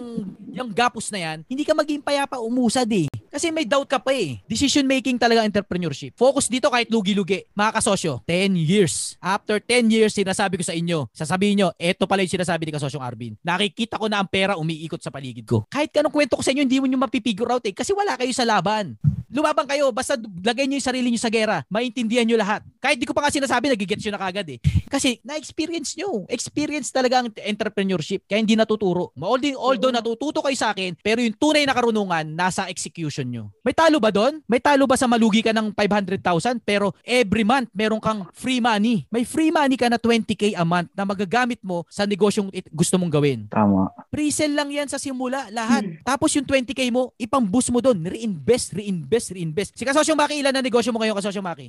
yung gapos na yan, hindi ka maging payapa umusad eh. Kasi may doubt ka pa eh. Decision making talaga entrepreneurship. Focus dito kahit lugi-lugi. Mga kasosyo, 10 years. After 10 years, sinasabi ko sa inyo, sasabihin nyo, eto pala yung sinasabi ni kasosyong Arvin. Nakikita ko na ang pera umiikot sa paligid ko. Kahit kanong kwento ko sa inyo, hindi mo nyo mapipigure out eh. Kasi wala kayo sa laban. Lumaban kayo, basta lagay nyo yung sarili nyo sa gera. Maintindihan nyo lahat. Kahit di ko pa nga sinasabi, nagigets nyo na kagad eh. Kasi na-experience nyo. Experience talaga ang entrepreneurship. Kaya hindi natuturo. Although, although natututo kayo sa akin, pero yung tunay na karunungan, nasa execution nyo. May talo ba doon? May talo ba sa malugi ka ng 500,000 pero every month meron kang free money. May free money ka na 20k a month na magagamit mo sa negosyong it- gusto mong gawin. Tama. Pre-sell lang yan sa simula, lahat. Tapos yung 20k mo, ipang-boost mo doon. Reinvest, reinvest, reinvest. Si Kasosyong Maki, ilan na negosyo mo ngayon, Kasosyong Maki?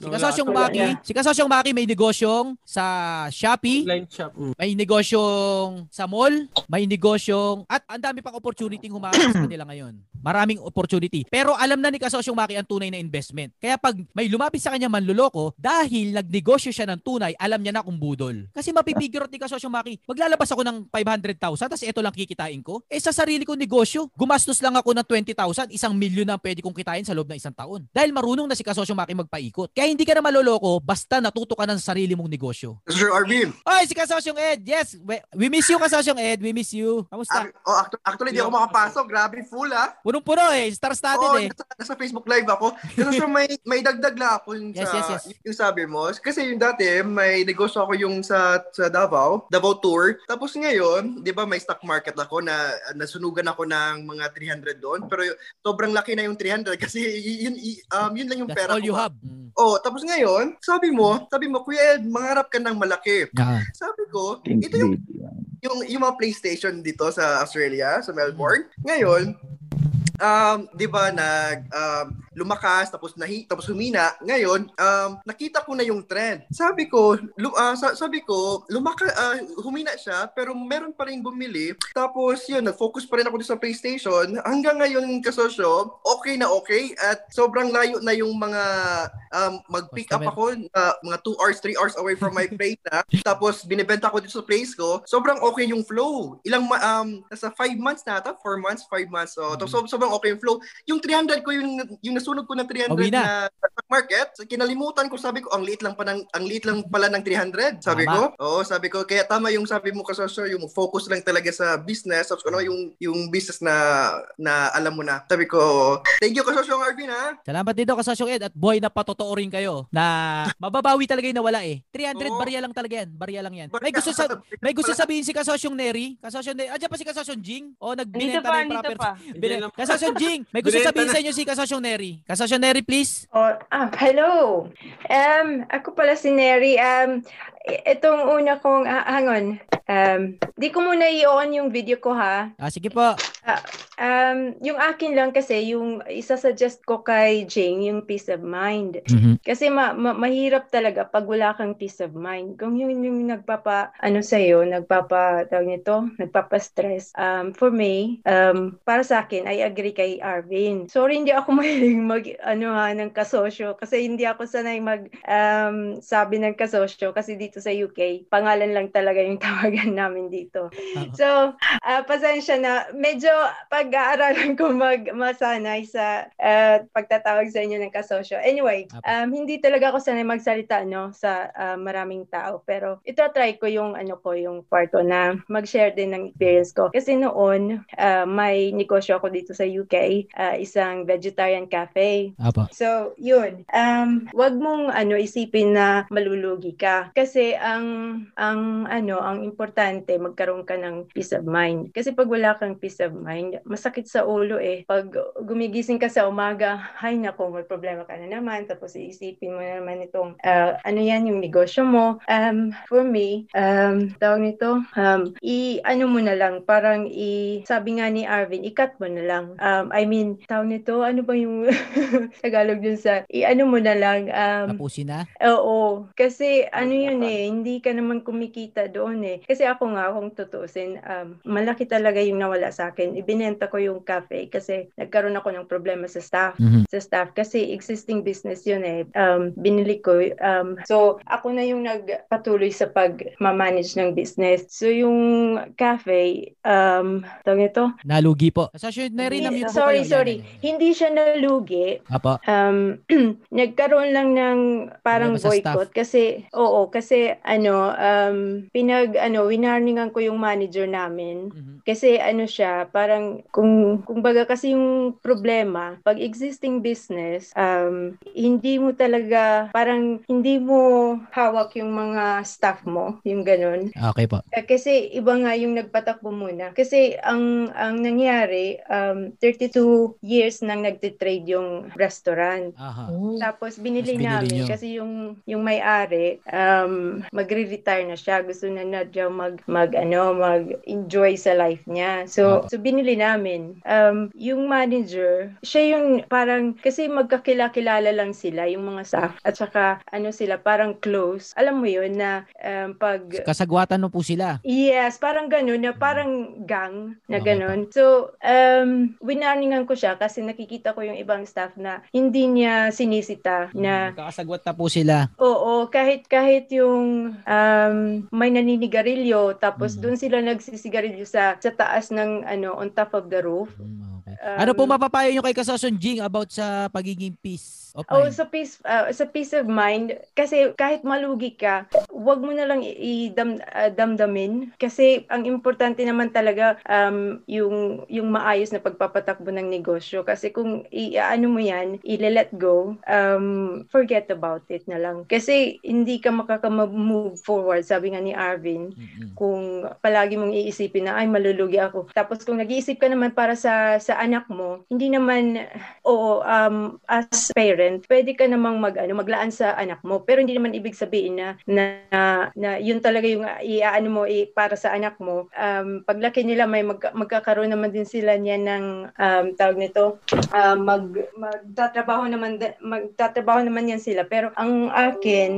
Si. Kasosyong Maki, si Kasosyong Maki may negosyong sa Shopee, Online shop. Mm. may negosyong sa mall, may negosyong at ang dami pang opportunity humakot sa kanila ngayon. Maraming opportunity. Pero alam na ni Kasosyong Maki ang tunay na investment. Kaya pag may lumapit sa kanya manluloko, dahil nagnegosyo siya ng tunay, alam niya na kung budol. Kasi mapipigure ni Kasosyong Maki, maglalabas ako ng 500,000 tapos ito lang kikitain ko. Eh sa sarili kong negosyo, gumastos lang ako ng 20,000, isang milyon na pwede kong kitain sa loob ng isang taon. Dahil marunong na si Kasosyong Maki magpaikot. Kaya hindi ka na maloloko basta natuto ka ng sarili mong negosyo. Sir Arvin, Oy, si Kasosyong Ed. Yes, we, we miss you Kasosyong Ed. We miss you. Kamusta? ac- oh, actu- actually, di ako makapasok. Grabe, full ah. Punong-puno eh. Star-studded Oo, eh. nasa, nasa Facebook Live ako. Pero sir, may, may dagdag lang ako yung, Yes, sa, yes, yes. yung sabi mo. Kasi yung dati, may negosyo ako yung sa, sa Davao, Davao Tour. Tapos ngayon, di ba may stock market ako na nasunugan ako ng mga 300 doon. Pero sobrang laki na yung 300 kasi y- yun, y- um, yun lang yung That's pera all ko. you have. Mm. Oh, tapos ngayon, sabi mo, sabi mo, Kuya Ed, mangarap ka ng malaki. Ah. Sabi ko, ito yung yung, yung mga PlayStation dito sa Australia, sa Melbourne. Ngayon, um, 'di ba nag um, lumakas tapos nahi tapos humina. Ngayon, um, nakita ko na yung trend. Sabi ko, lu, ah, sa- sabi ko, lumaka ah, humina siya pero meron pa rin bumili. Tapos yun, nag-focus pa rin ako sa PlayStation. Hanggang ngayon kasosyo, okay na okay at sobrang layo na yung mga um, mag-pick up ako ah, mga 2 hours, 3 hours away from my place na. Tapos binibenta ko dito sa place ko. Sobrang okay yung flow. Ilang ma- um nasa 5 months na ata, 4 months, 5 months. So, Mm-hmm. so sobrang okay yung flow. Yung 300 ko yung yung nasunog ko ng 300 Bawi na. na stock market, so, kinalimutan ko sabi ko ang liit lang pa ng ang liit lang pala ng 300. Sabi Tama. ko. Oo, sabi ko kaya tama yung sabi mo kasosyo, yung focus lang talaga sa business. Tapos ano yung yung business na na alam mo na. Sabi ko, thank you kasosyo Arvin ha. Salamat dito Kasosyong Ed at boy na patotoo rin kayo na mababawi talaga yung nawala eh. 300 Oo. barya lang talaga yan. Barya lang yan. May gusto sa may gusto sabihin si Kasosyong Neri. Kasosyong Neri. Andiyan pa si Kasosyong Jing? O nagbinenta pa, na yung property. pa. Bin- Kasosyong Jing, may gusto sabihin sa inyo si Kasosyong Neri. Kasosyong Neri, please. Oh, ah, hello. Um, ako pala si Neri. Um, itong una kong, ah, hang on. Um, di ko muna i-on yung video ko ha. Ah, sige po. Um, yung akin lang kasi, yung isasuggest ko kay Jing, yung peace of mind. Mhm. Kasi ma- ma- mahirap talaga pag wala kang peace of mind. Kung yun yung nagpapa, ano sa'yo, nagpapa, tawag nito, nagpapa-stress. Um, for me, um, para sa akin, I agree kay Arvin. Sorry, hindi ako mahilig mag, ano ha, ng kasosyo. Kasi hindi ako sanay mag, um, sabi ng kasosyo. Kasi dito sa UK, pangalan lang talaga yung tawagan namin dito. So, ah, pasensya na. Medyo pag-aaralan ko mag masanay sa ah, pagtatawag sa inyo ng kasosyo. Anyway, um, hindi talaga ako sanay magsalita no sa ah, maraming tao. Pero ito try ko yung ano ko, yung part ko na mag-share din ng experience ko. Kasi noon, ah, may negosyo ako dito sa UK, ah, isang vegetarian cafe. Apo. So, yun. Um, wag mong ano isipin na malulugi ka kasi ang ang ano, ang importante magkaroon ka ng peace of mind. Kasi pag wala kang peace of mind, masakit sa ulo eh. Pag gumigising ka sa umaga, hay nako, may problema ka na naman tapos iisipin mo na naman itong ah, ano yan yung negosyo mo. Um, for me, um, tawag nito, um, i ano mo na lang, parang i sabi nga ni Arvin, i-cut mo na lang. Um, I mean, tawag nito, ano ba yung Tagalog dun sa, i ano mo na lang, um, Tapusin na. Oo. Kasi ano yun eh. Hindi ka naman kumikita doon eh. Kasi ako nga, kung tutusin, um, malaki talaga yung nawala sa akin. Ibinenta ko yung cafe kasi nagkaroon ako ng problema sa staff. Mhm. Sa staff kasi existing business yun eh. Um, binili ko. Um, so, ako na yung nagpatuloy sa pag-manage ng business. So, yung cafe, um, tawag ito? Nalugi po. Na-mute po sorry, kayo. Sorry. Hindi siya nalugi. Apo. Um, nagkaroon lang ng parang sa boycott kasi oo kasi ano um pinag ano winarningan ko yung manager namin Mhm. kasi ano siya parang kung kumbaga kasi yung problema pag existing business um hindi mo talaga parang hindi mo hawak yung mga staff mo yung ganun Okay po. eh, Kasi iba nga yung nagpatakbo muna. Kasi ang ang nangyari, um, 32 years nang nagtitrade yung restaurant. Aha. Tapos binili, binili namin nyo. kasi yung yung may-ari um magre-retire na siya. Gusto na na mag mag ano, mag-enjoy sa life niya. So so binili namin. Um yung manager, siya yung parang kasi magkakilala lang sila yung mga staff at saka ano sila parang close. Alam mo yun na um, pag Kasagwatan mo po sila. Yes, parang ganun, na parang gang na Okay ganun. So, um, winarningan ko siya kasi nakikita ko yung ibang staff na hindi niya sinisita na Kakasagwat na po sila. Oo, kahit kahit yung um, may naninigarilyo tapos Mm. doon sila nagsisigarilyo sa sa taas ng ano on top of the roof. Ano po Um, mapapayo nyo kay Kasosyon Jing about sa pagiging peace of Oh, mind? sa peace uh, sa peace of mind kasi kahit malugi ka, wag mo na lang i-dam, uh, damdamin kasi ang importante naman talaga um yung yung maayos na pagpapatakbo ng negosyo kasi kung i-ano mo yan, i-let go, um forget about it na lang. Kasi hindi ka makaka-move forward, sabi nga ni Arvin, kung palagi mong iisipin na ay malulugi ako. Tapos kung nag-iisip ka naman para sa sa anak mo, hindi naman oo um as parent, pwede ka namang mag ano maglaan sa anak mo. Pero hindi naman ibig sabihin na na, na yun talaga yung iaano mo i, para sa anak mo. Um paglaki nila may mag, magkakaroon naman din sila niyan ng um tawag nito um, mag magtatrabaho naman magtatrabaho naman yan sila. Pero ang akin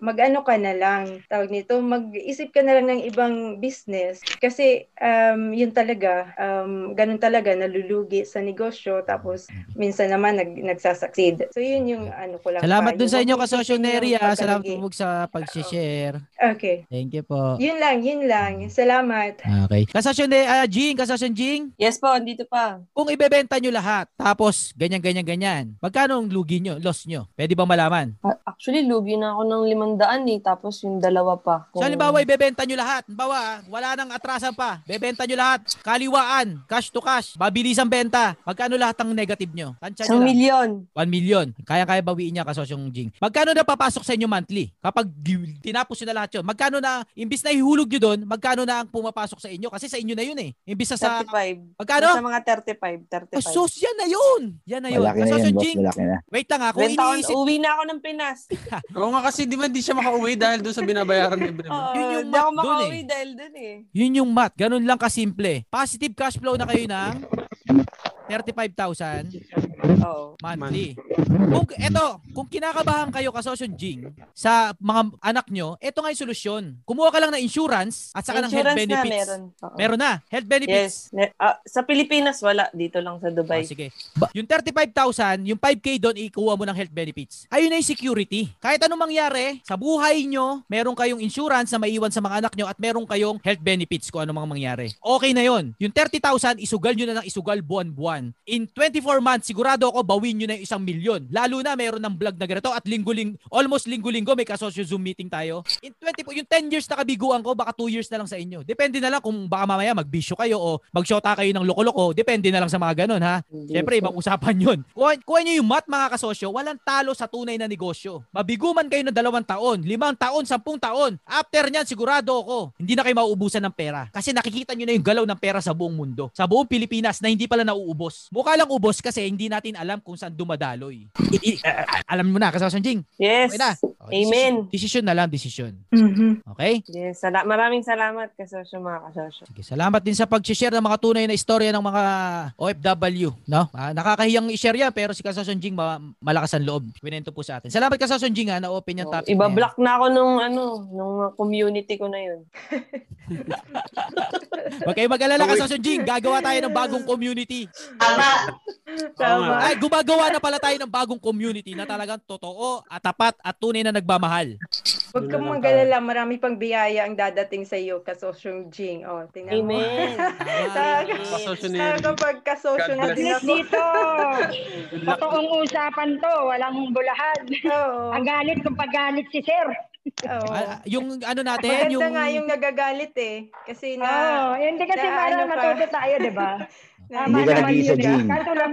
mag-ano ka na lang, tawag nito, mag-isip ka na lang ng ibang business. Kasi, um, yun talaga, um, ganun talaga, nalulugi sa negosyo, tapos minsan naman nag, nagsasucceed. So, yun yung ano ko lang. Salamat payo. dun sa inyo, Kasosyo Neri. ah. Salamat pagkalugi. po sa pag-share. Okay. Thank you po. Yun lang, yun lang. Salamat. Okay. Kasosyo ne, ah, Jing, Kasosyo Jing. Yes po, andito pa. Kung ibebenta nyo lahat, tapos ganyan, ganyan, ganyan, magkano ang lugi nyo, loss nyo? Pwede ba malaman? Ah, Actually, lugi na ako ng limandaan eh. Tapos yung dalawa pa. So, halimbawa, ibebenta nyo lahat. Halimbawa, wala nang atrasan pa. Bebenta nyo lahat. Kaliwaan. Cash to cash. Mabilis ang benta. Magkano lahat ang negative nyo? Tansya Isang nyo lang. milyon. 1 million. Kaya-kaya bawiin niya kasosyong Jing. Magkano na papasok sa inyo monthly? Kapag tinapos nyo na lahat yun. Magkano na, imbis na ihulog nyo doon, magkano na ang pumapasok sa inyo? Kasi sa inyo na yun eh. Imbis na sa... 35. Magkano? Sa mga 35. 35. Ah, sus, yan na yun. Yan na yun. Malaki na yan, boss. Jing. Malaki na. Wait lang ha. Kung iniisip... uwi na ako ng Pinas. Oo nga kasi di ba di siya makauwi dahil doon sa binabayaran ni Brema. Oo, Yun yung di ako math dun makauwi eh. dahil dun eh. Yun yung math. Ganun lang kasimple. Positive cash flow na kayo ng 35,000 Oo. monthly. Kung eto, kung kinakabahan kayo kasosyon Jing sa mga anak nyo, eto nga yung solusyon. Kumuha ka lang ng insurance at saka ng health Insurance na benefits. meron. Oo. Meron na, health benefits. Yes. Ah, sa Pilipinas, wala. Dito lang sa Dubai. Oh, sige. Ba- yung 35,000, yung 5K doon, ikuha mo ng health benefits. Ayun na yung security. Kahit anong mangyari, sa buhay nyo, meron kayong insurance na maiwan sa mga anak nyo at meron kayong health benefits kung ano mga mangyari. Okay na yon. Yung 30,000, isugal nyo na ng isugal buwan-buwan. In 24 months, sigurado ako, bawin nyo na yung isang milyon. Lalo na, meron ng vlog na ganito at linggo-ling, almost linggo-linggo, may kasosyo Zoom meeting tayo. In 20, po- yung 10 years na kabiguan ko, baka 2 years na lang sa inyo. Depende na lang kung baka mamaya magbisyo kayo o magsyota kayo ng loko-loko. Depende na lang sa mga ganun, ha? Siyempre, ibang usapan yun. Kuha, kuha nyo yung mat, mga kasosyo, walang talo sa tunay na negosyo. Mabiguman kayo ng dalawang taon, limang taon, sampung taon. After nyan, sigurado ako, hindi na kayo mauubusan ng pera. Kasi nakikita nyo na yung galaw ng pera sa buong mundo. Sa buong Pilipinas na hindi pala nauubos. Mukha lang ubos kasi hindi natin alam kung saan dumadaloy. I- i- alam mo na, kasosyo Jing. Yes. Okay na. Oh, Amen. Desisyon, desisyon na lang, desisyon. Mhm. Okay? Yes, sala- maraming salamat kasosyo mga kasosyo. Sige, salamat din sa pag-share ng mga tunay na istorya ng mga OFW, no? Ah, nakakahiyang i-share yan pero si Kasosyon Jing ma- malakas ang loob. Winento po sa atin. Salamat Kasosyon Jing ha, na open yung topic. na yan. Iba-block na ako nung ano, nung community ko na yun. Huwag kayo mag-alala Kasosyon Jing, gagawa tayo ng bagong community. Tama. Ay, gumagawa na pala tayo ng bagong community na talagang totoo at tapat at tunay na nagmamahal. Huwag kang magalala, marami pang biyaya ang dadating sa iyo, kasosyong Jing. Oh, tingnan mo. Amen. Talaga- Kasosyo ni talaga pag kasosyo na din ako. dito, totoong usapan to, walang bulahan. Oo. Ang galit kung pagalit si Sir. Oo. Ah, yung ano natin, Maganda yung nga yung nagagalit eh. Kasi Oo, na, hindi kasi na para ano matuto tayo, di ba? na, Hindi ka nag-iisa. Jean. Kaso lang,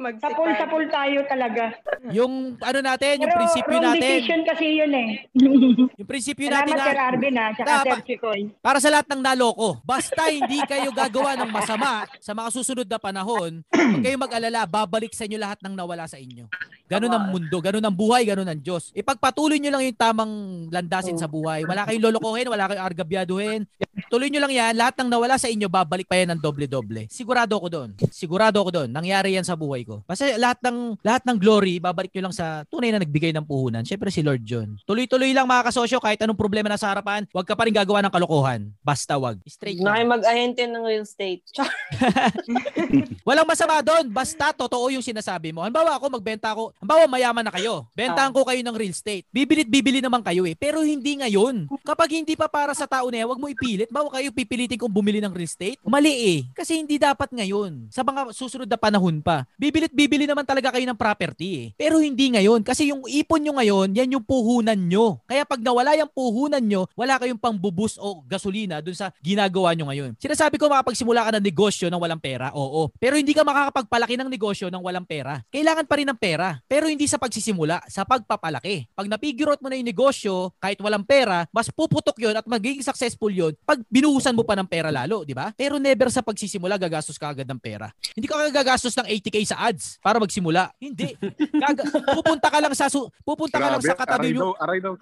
magsipag. sapul-sapul tayo talaga. yung ano natin, yung Pero prinsipyo wrong natin. decision kasi yun eh. Yung prinsipyo natin Salamat Sir na Arvin ha, tsaka Dapat- Sir Chikoy. para sa lahat ng naloko, basta hindi kayo gagawa ng masama sa mga susunod na panahon, huwag kayong mag-alala, babalik sa inyo lahat ng nawala sa inyo. Ganun ang mundo, ganun ang buhay, ganun ang Diyos. Ipagpatuloy nyo lang yung tamang landasin sa buhay. Wala kayong lolokohin, wala kayong argabyaduhin. Tuloy nyo lang yan, lahat ng nawala sa inyo, babalik pa yan ng doble-doble. Sigurado ako doon. Sigurado ako doon. Nangyari yan sa buhay ko. Kasi lahat ng lahat ng glory, babalik nyo lang sa tunay na nagbigay ng puhunan. Siyempre si Lord John. Tuloy-tuloy lang mga kasosyo, kahit anong problema na sa harapan, huwag ka pa rin gagawa ng kalokohan. Basta wag. Straight Na mag-ahente ng real estate. Walang masama doon. Basta totoo yung sinasabi mo. Halimbawa ako, magbenta ako. Halimbawa mayaman na kayo. Bentahan ko kayo ng real estate. Bibilit bibili naman kayo eh. Pero hindi ngayon. Kapag hindi pa para sa tao na yan, huwag mo ipilit. Bawa kayo pipilitin kong bumili ng real estate. Mali eh. Kasi hindi dapat ngayon. Sa mga susunod na panahon pa. Bibilit bibili naman talaga kayo ng property eh. Pero hindi ngayon. Kasi yung ipon nyo ngayon, yan yung puhunan nyo. Kaya pag nawala yung puhunan nyo, wala kayong pangbubus o gasolina dun sa ginagawa nyo ngayon. Sinasabi ko makapagsimula ka ng negosyo ng walang pera, oo. Pero hindi ka makakapagpalaki ng negosyo ng walang pera. Kailangan pa rin ng pera. Pero hindi sa pagsisimula, sa pagpapalaki. Pag napigure out mo na yung negosyo, kahit walang pera, mas puputok yon at magiging successful yon pag binuhusan mo pa ng pera lalo, di ba? Pero never sa pagsisimula gagastos ka agad ng pera. Hindi ka gagastos ng 80k sa ads para magsimula. Hindi. Gaga- pupunta ka lang sa su- pupunta ka lang sa katabi nyo. Aray daw.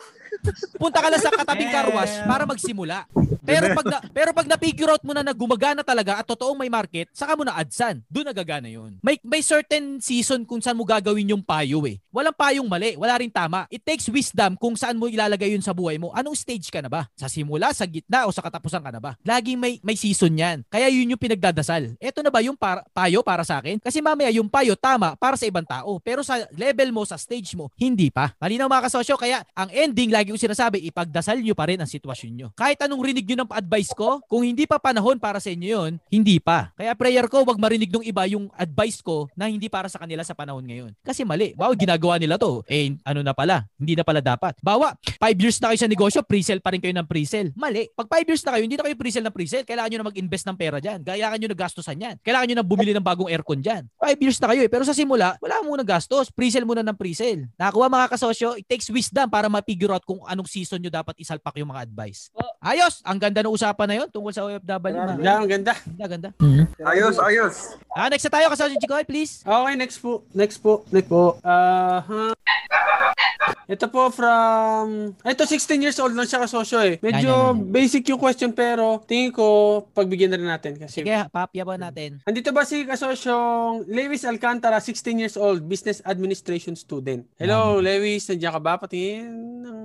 Punta ka lang sa katabing car wash para magsimula. Pero pag na, pero pag na-figure out mo na na gumagana talaga at totoong may market, saka mo na adsan. Doon nagagana 'yun. May may certain season kung saan mo gagawin yung payo eh. Walang payong mali, wala rin tama. It takes wisdom kung saan mo ilalagay 'yun sa buhay mo. Anong stage ka na ba? Sa simula, sa gitna o sa katapusan ka na ba? Laging may may season 'yan. Kaya 'yun yung pinagdadasal. Ito na ba yung para, payo para sa akin? Kasi mamaya yung payo tama para sa ibang tao, pero sa level mo, sa stage mo, hindi pa. Malinaw mga kasosyo, kaya ang ending lagi ko sinasabi, ipagdasal nyo pa rin ang sitwasyon nyo. Kahit anong rinig nyo ng advice ko, kung hindi pa panahon para sa inyo yun, hindi pa. Kaya prayer ko, wag marinig ng iba yung advice ko na hindi para sa kanila sa panahon ngayon. Kasi mali. Bawa, ginagawa nila to. Eh, ano na pala, hindi na pala dapat. Bawa, 5 years na kayo sa negosyo, pre-sell pa rin kayo ng pre-sell. Mali. Pag 5 years na kayo, hindi na kayo pre-sell ng pre-sell. Kailangan nyo na mag-invest ng pera dyan. Kailangan nyo na gastusan yan. Kailangan nyo na bumili ng bagong aircon dyan. 5 years na kayo eh. Pero sa simula, wala muna gastos. Pre-sell muna ng pre-sell. Nakakuha mga kasosyo, it takes wisdom para ma-figure out kung anong season nyo dapat isalpak yung mga advice. Ayos! Ang ganda ng usapan na yun tungkol sa OFW. Ang ganda, ang ganda. Ganda, ganda. Ayos, ayos. Ah, next na tayo, kasosyo Chikoy, please. Okay, next po. Next po. Next po. Ah, huh. Ito po from... Ito 16 years old lang siya kasosyo eh. Medyo Yan, yan, yan. basic yung question pero tingin ko pagbigyan na rin natin kasi... Sige, papya ba natin? Andito ba si kasosyong Lewis Alcantara, 16 years old, business administration student. Hello, Lewis. Nandiyan ka ba? Patingin ng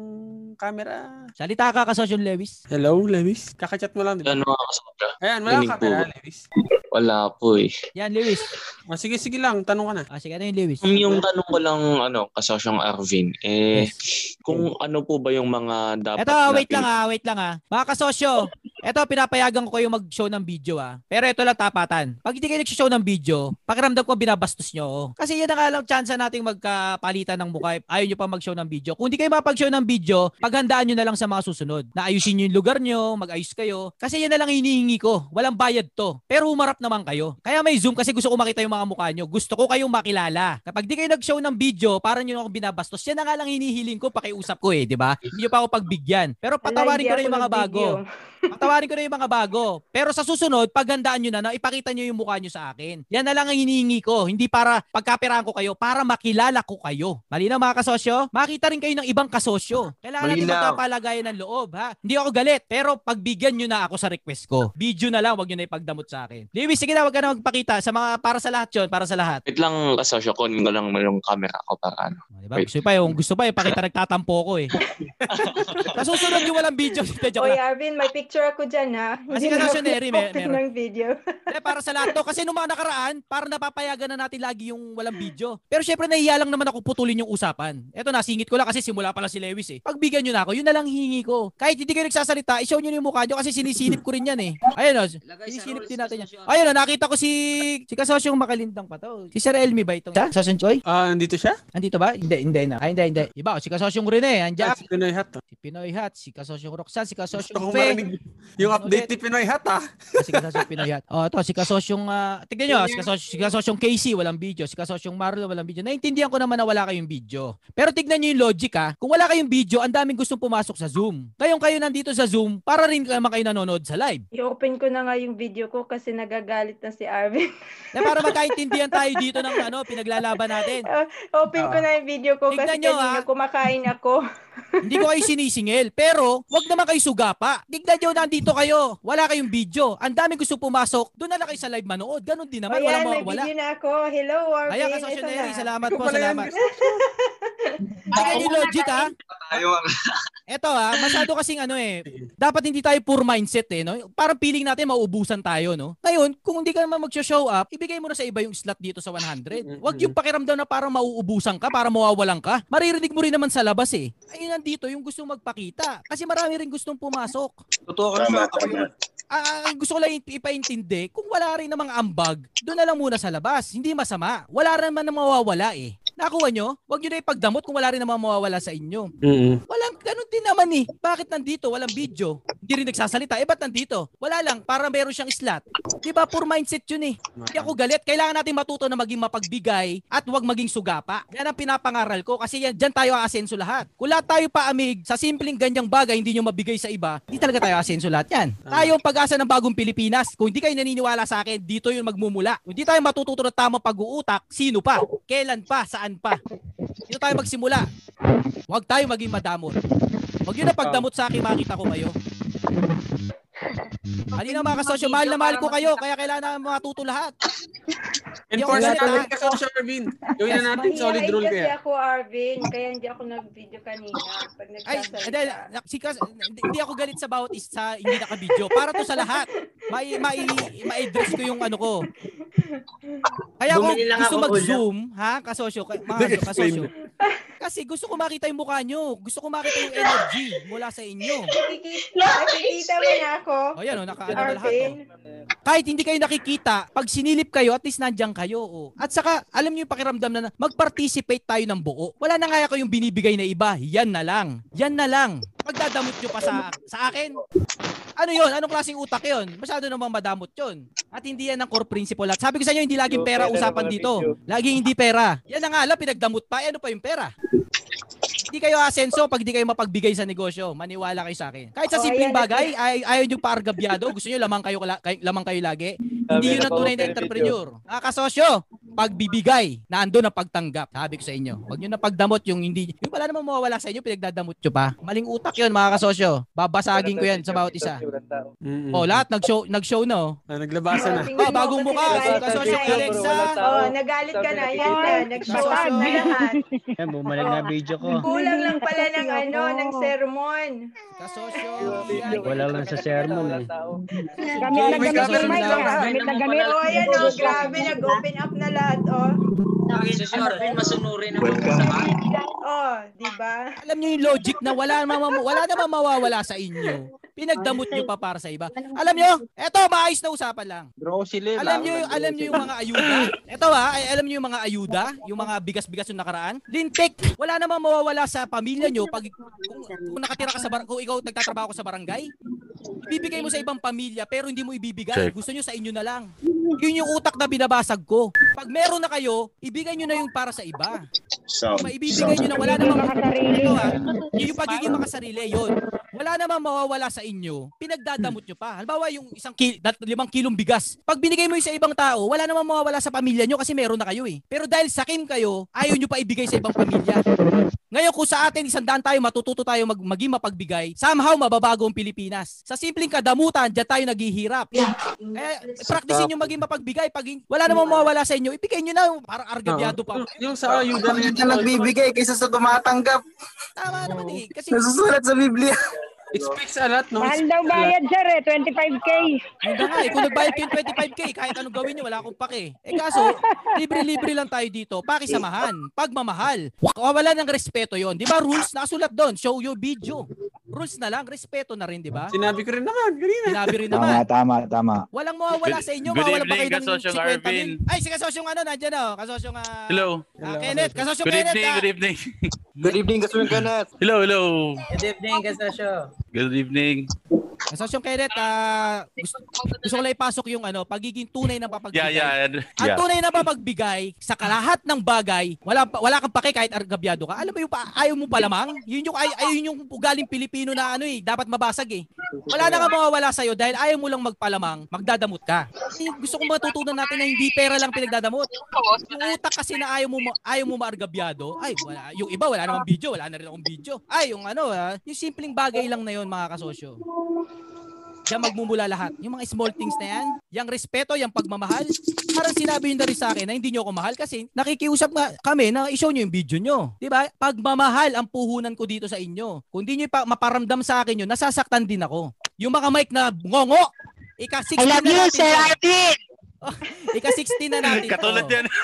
camera. Salita ka, kasosyo Lewis. Hello, Lewis. Kakachat mo lang, di ba? Ano mga kasosyo? Ayan, wala po camera? Lewis. Wala po eh. Yan, Lewis. Ah, sige, sige lang. Tanong ka na. Ah, sige, ano yung Lewis? Yung, yung tanong ko lang, ano, kasosyong Arvin, eh, kung ano po ba yung mga dapat Eto, na wait lang ah, wait lang ah. Mga kasosyo, eto pinapayagan ko kayo mag-show ng video ah. Pero ito lang tapatan. Pag hindi kayo nag-show ng video, pakiramdam ko binabastos nyo. Kasi yun ang nga lang chance nating magkapalitan ng mukha. Ayaw nyo pa mag-show ng video. Kung hindi kayo mapag-show ng video, paghandaan nyo na lang sa mga susunod. Na ayusin nyo yung lugar nyo, mag-ayos kayo. Kasi yan na lang hinihingi ko. Walang bayad to. Pero humarap naman kayo. Kaya may Zoom kasi gusto ko makita yung mga mukha nyo. Gusto ko kayong makilala. Kapag di kayo nag-show ng video, parang yun ako binabastos. Yan na nga lang hinihiling ko, pakiusap ko eh, di ba? Hindi nyo pa ako pagbigyan. Pero patawarin ko na yung mga bago. Patawarin ko na yung mga bago. Pero sa susunod, paghandaan nyo na na ipakita nyo yung mukha nyo sa akin. Yan na lang ang hinihingi ko. Hindi para pagkaperahan ko kayo, para makilala ko kayo. Malinaw mga kasosyo? Makita rin kayo ng ibang kasosyo. Kailangan natin Malinaw. magkapalagayan ng loob, ha? Hindi ako galit, pero pagbigyan nyo na ako sa request ko. Video na lang, wag nyo na ipagdamot sa akin. Lewis, sige na, wag ka na magpakita. Sa mga, para sa lahat yun, para sa lahat. Wait lang, kasosyo, kunin ko lang yung camera ko para ano. Diba? Gusto pa yung gusto pa ipakita nagtatampo ko eh. sa susunod yung walang video. Oy. Arvin, may picture ako dyan ha. Kasi ka na si Neri, may- meron. ng video. Hindi, para sa lahat to. Kasi nung mga nakaraan, parang napapayagan na natin lagi yung walang video. Pero syempre, nahiya lang naman ako putulin yung usapan. Eto, nasingit ko lang kasi simula pa lang si Lewis eh. Pagbigyan nyo na ako, yun na lang hihingi ko. Kahit hindi kayo nagsasalita, i-show nyo yung mukha nyo kasi sinisilip ko rin yan eh. Ayun o, sinisilip din natin yan. Ayun o, nakita ko si, si kasosyong makalintang pa to. Si Sir Elmi ba ito? Siya? Sosyon Choi? Ah, nandito siya? Andito ba? Hindi, hindi na. Ay, hindi, hindi. Iba, o, si kasosyong Rene, andyan. Ah, si Pinoy Hat. Si Pinoy Hat, si kasosyong Roxanne, si kasosyong Fe. yung update ni Pinoy Hat ah. si kasosyong Pinoy Hat. Oh, ito, si kasosyong, uh, tignan nyo, si kasosyong, si kasosyong Casey, walang video. Si kasosyong Marlo, walang video. Naintindihan ko naman na wala kayong video. Pero tignan nyo yung logic ha. Kung wala kayong video, ang daming gustong pumasok sa Zoom. Ngayong kayo nandito sa Zoom, para rin naman kayo nanonood sa live. I-open ko na nga yung video ko kasi nagagalit na si Arvin. Na para magkaintindihan tayo dito ng ano, pinaglalaban natin. Open ko na yung video ko kasi nyo, kanina ah. kumakain ako. Hindi ko kayo sinisingil, pero wag naman kayo sugapa. Tignan nyo, nandito kayo. Wala kayong video. Ang daming gusto pumasok. Doon na lang kayo sa live manood. Ganon din naman. Ayan, Walang may mawawala. video na ako. Hello, Arvin. Ayan, Ito kasosyonary. na. Salamat po, salamat. Tignan yung logic ha. Eto ha, masyado kasing ano eh. Dapat hindi tayo poor mindset eh, no? Parang feeling natin mauubusan tayo, no? Ngayon, kung hindi ka naman mag-show up, ibigay mo na sa iba yung slot dito sa 100. Huwag yung pakiramdam na parang mauubusan ka, para mawawalan ka. Maririnig mo rin naman sa labas eh. Ayun nandito, yung gustong magpakita. Kasi marami rin gustong pumasok. Totoo ka sa ako yun. Ah, ang gusto ko lang ipa- ipaintindi, kung wala rin namang ambag, doon na lang muna sa labas. Hindi masama. Wala rin naman na mawawala eh. Nakuha nyo? Huwag nyo na ipagdamot kung wala rin naman mawawala sa inyo. Mm-mm. Walang, ganun din naman eh. Bakit nandito? Walang video. Hindi rin nagsasalita. Eh, ba't nandito? Wala lang. Para meron siyang slot. Di ba? Poor mindset yun eh. Hindi ako galit. Kailangan natin matuto na maging mapagbigay at huwag maging sugapa. Yan ang pinapangaral ko kasi yan, dyan tayo aasenso lahat. Kung lahat tayo paamig sa simpleng ganyang bagay hindi nyo mabigay sa iba, hindi talaga tayo aasenso lahat yan. Tayo ang pag-asa ng bagong Pilipinas. Kung hindi kayo naniniwala sa akin, dito yung magmumula. Kung hindi tayo matututo ng tamang pag-uutak, sino pa? Kailan pa? Saan pa? Dito tayo magsimula. Huwag tayo maging madamot. Huwag yun na pagdamot sa akin, makita ko kayo. Halina mga kasosyo, mahal na mahal ko kayo, kaya kailangan matuto lahat. Ako Enforce galit, natin ah. ka sa Arvin. Gawin na natin solid rule kasi kaya. ako, Arvin. Kaya hindi ako nag-video kanina. Pag Ay, nagsasalita. hindi, na- si Kas, hindi ako galit sa bawat isa hindi naka-video. Para to sa lahat. Mai, mai, ma-address ko yung ano ko. Kaya lang gusto ako mag-zoom, ha, kasosyo, ka- mga kasosyo, kasi gusto ko makita yung mukha nyo. Gusto ko makita yung energy mula sa inyo. Nakikita, mo na ako. O yan, o, nakaano na lahat. Arvin. O. Kahit hindi kayo nakikita, pag sinilip kayo, at least nandiyan kayo. O. At saka, alam niyo yung pakiramdam na mag-participate tayo ng buo. Wala na nga kayong binibigay na iba. Yan na lang. Yan na lang. Pagdadamot nyo pa sa, sa akin, ano yon? Anong klaseng utak yon? Masyado namang madamot yon. At hindi yan ang core principle. At sabi ko sa inyo, hindi laging pera usapan dito. Laging hindi pera. Yan na nga lang, pinagdamot pa. Eh, ano pa yung pera? Hindi kayo asenso pag di kayo mapagbigay sa negosyo. Maniwala kayo sa akin. Kahit sa Oh, simpleng bagay, ay, ayaw nyo paargabyado. Gusto nyo lamang kayo, la- kay- lamang kayo lagi. Hindi yun ang tunay na entrepreneur. Mga kasosyo, pagbibigay, naandun ang pagtanggap. Sabi ko sa inyo. Huwag nyo na pagdamot yung hindi, yung wala namang mawawala sa inyo, pinagdadamot nyo pa. Maling utak yun mga kasosyo. Babasagin ko yan sa bawat isa. Mm-mm. Oh, lahat nag-show, nag-show na oh. Ah, naglabasan na. Oh, bagong mukha. kasosyo ka na. Alexa. Oh, nagalit ka na. Yan na. Nag-show na lahat. Yan, bumalik na video ko. Kulang lang pala ng ano, ng sermon. Kasosyo. Wala lang sa sermon eh. Gamit na gamit yung mic. Gamit na gamit. Oh, ayan oh, grabe. Nag-open up na lahat, oh. Sa Arvin, masunurin naman sa akin. Oh, di ba? Alam niyo yung logic na wala namang wala namang mawawala sa inyo. Pinagdamot niyo pa para sa iba. Alam niyo, eto maayos na usapan lang. Bro, sila. Alam niyo, alam niyo yung mga ayuda. Eto ha, ay alam niyo yung mga ayuda, yung mga bigas-bigas yung nakaraan. Lintik, wala namang mawawala sa pamilya niyo pag kung, kung nakatira ka sa bar- kung ikaw nagtatrabaho ka sa barangay. Ibibigay mo sa ibang pamilya pero hindi mo ibibigay. Check. Gusto niyo sa inyo na lang. Yun yung utak na binabasag ko. Pag meron na kayo, ibigay nyo na yung para sa iba. So, Maibibigay nyo na wala namang ito ha. Yun yung pagiging makasarili, yun. Wala namang mawawala sa inyo. Pinagdadamot nyo pa. Halimbawa yung isang ki- dat- limang kilong bigas. Pag binigay mo yun sa ibang tao, wala namang mawawala sa pamilya nyo kasi meron na kayo eh. Pero dahil sakim kayo, ayaw nyo pa ibigay sa ibang pamilya. Ngayon kung sa atin isang daan tayo, matututo tayo mag, maging mapagbigay, somehow mababago ang Pilipinas. Sa simpleng kadamutan, dyan tayo naghihirap. Eh, practicein nyo maging mapagbigay. Pag wala namang mawawala sa inyo, ibigay nyo na. Parang argabyado pa. Yung sa ayuda na yun. na nagbibigay kaysa sa tumatanggap. Tama naman eh. Kasi Nasusulat sa Biblia. It speaks a lot, no? Mahal daw bayad, sir, eh. 25K. Yun na nga eh, kung nagbayad kayo ng 25k, kahit anong gawin nyo, wala akong pake. Eh kaso, libre-libre lang tayo dito, pakisamahan, pagmamahal. Wala ng respeto yon Di ba rules, nakasulat doon, show your video. Rules na lang, respeto na rin, di ba? Sinabi ko rin naman, kanina. Sinabi rin Tama, naman. tama, tama. Walang mawawala sa inyo, Good mawawalan pa evening, kayo ng kasosyong 50 Arvin. Ay, si kasosyong ano, nandyan oh, kasosyong ah, Hello. ah, Kenneth, kasosyong Good Kenneth. evening, ah. good evening. Good evening, Kaswing Kenneth. Hello, hello. Good evening, kasosyo. Good evening. Kasosyong Kenneth, ah, gusto, gusto ko lang ipasok yung ano, pagiging tunay ng papagbigay. Yeah, yeah. Ang yeah. tunay na papagbigay sa kalahat ng bagay, wala wala kang pake kahit argabyado ka. Alam mo yung pa, ayaw mo palamang? Yun yung ay, ayun yung ugaling Pilipino na ano eh, dapat mabasag eh. Wala na nga mawawala sa iyo dahil ayaw mo lang magpalamang, magdadamot ka. Kasi gusto kong matutunan natin na hindi pera lang pinagdadamot. Yung utak kasi na ayaw mo ayaw mo maargabyado, ay wala, yung iba wala namang video, wala na rin akong video. Ay, yung ano, ah, yung simpleng bagay lang na yon mga kasosyo. Diyan magmumula lahat. Yung mga small things na yan, yung respeto, yung pagmamahal. Parang sinabi nyo na rin sa akin na hindi nyo ako mahal kasi nakikiusap nga kami na i-show nyo yung video nyo. Di ba? Pagmamahal ang puhunan ko dito sa inyo. Kung di nyo pa maparamdam sa akin yun, nasasaktan din ako. Yung mga mic na ngongo, ika-16 I love you, Sir. Arvin! ika-16 na natin Katulad to. yan.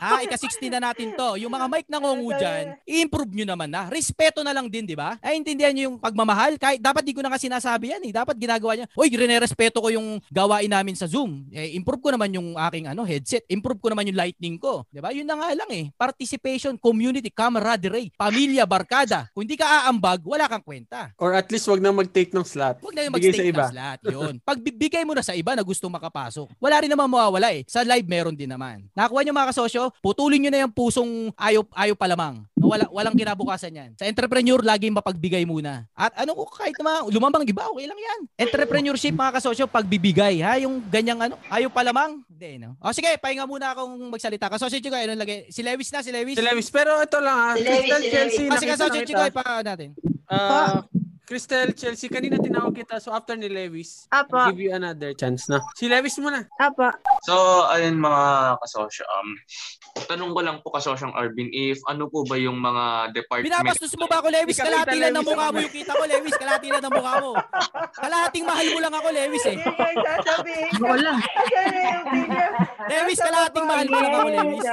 Ah, ika-16 na natin to. Yung mga mic na ngongu dyan, i-improve nyo naman na. Respeto na lang din, di ba? Ay, intindihan nyo yung pagmamahal. Kahit dapat di ko na nga sinasabi yan eh. Dapat ginagawa niya. Uy, rene-respeto ko yung gawain namin sa Zoom. Eh, improve ko naman yung aking ano headset. Improve ko naman yung lightning ko. Di ba? Yun na nga lang eh. Participation, community, camaraderie, pamilya, barkada. Kung hindi ka aambag, wala kang kwenta. Or at least wag na mag-take ng slot. Huwag na yung sa mag-stake iba. ng slot. Yun. Pagbibigay mo na sa iba na gusto makapasok, wala rin naman mawawala eh. Sa live meron din naman. Nakakuha nyo mga kasosyo, putulin nyo na yung pusong ayaw, ayaw palamang. Wala, walang kinabukasan yan. Sa entrepreneur, laging mapagbigay muna. At ano ko, kahit naman lumamang iba, okay lang yan. Entrepreneurship mga kasosyo, pagbibigay. Ha? Yung ganyang ano, ayaw palamang. Hindi, no? O sige, pahinga muna akong magsalita. Kasosyo Chico, ano lagay? Si Lewis na, si Lewis. Si Lewis. Pero ito lang ha. Si Lewis, Crystal si Chelsea. Kasi nakita kasosyo na Chico, ipa natin. Ah, Crystal Chelsea, kanina tinawag kita. So after ni Lewis, Apa. I'll give you another chance na. Si Lewis muna. Apa. So, ayun mga kasosyo, um, tanong ko lang po kasosyong Arvin, if ano po ba yung mga department... Binabastos mo ba ako, Lewis? Ikaw, Kalahati lang ng mukha mo yung kita ko, Lewis. Kalahati lang ng mukha mo. Kalahating mahal mo lang ako, Lewis eh. Wala. Lewis, kalahating mahal mo lang ako, Lewis.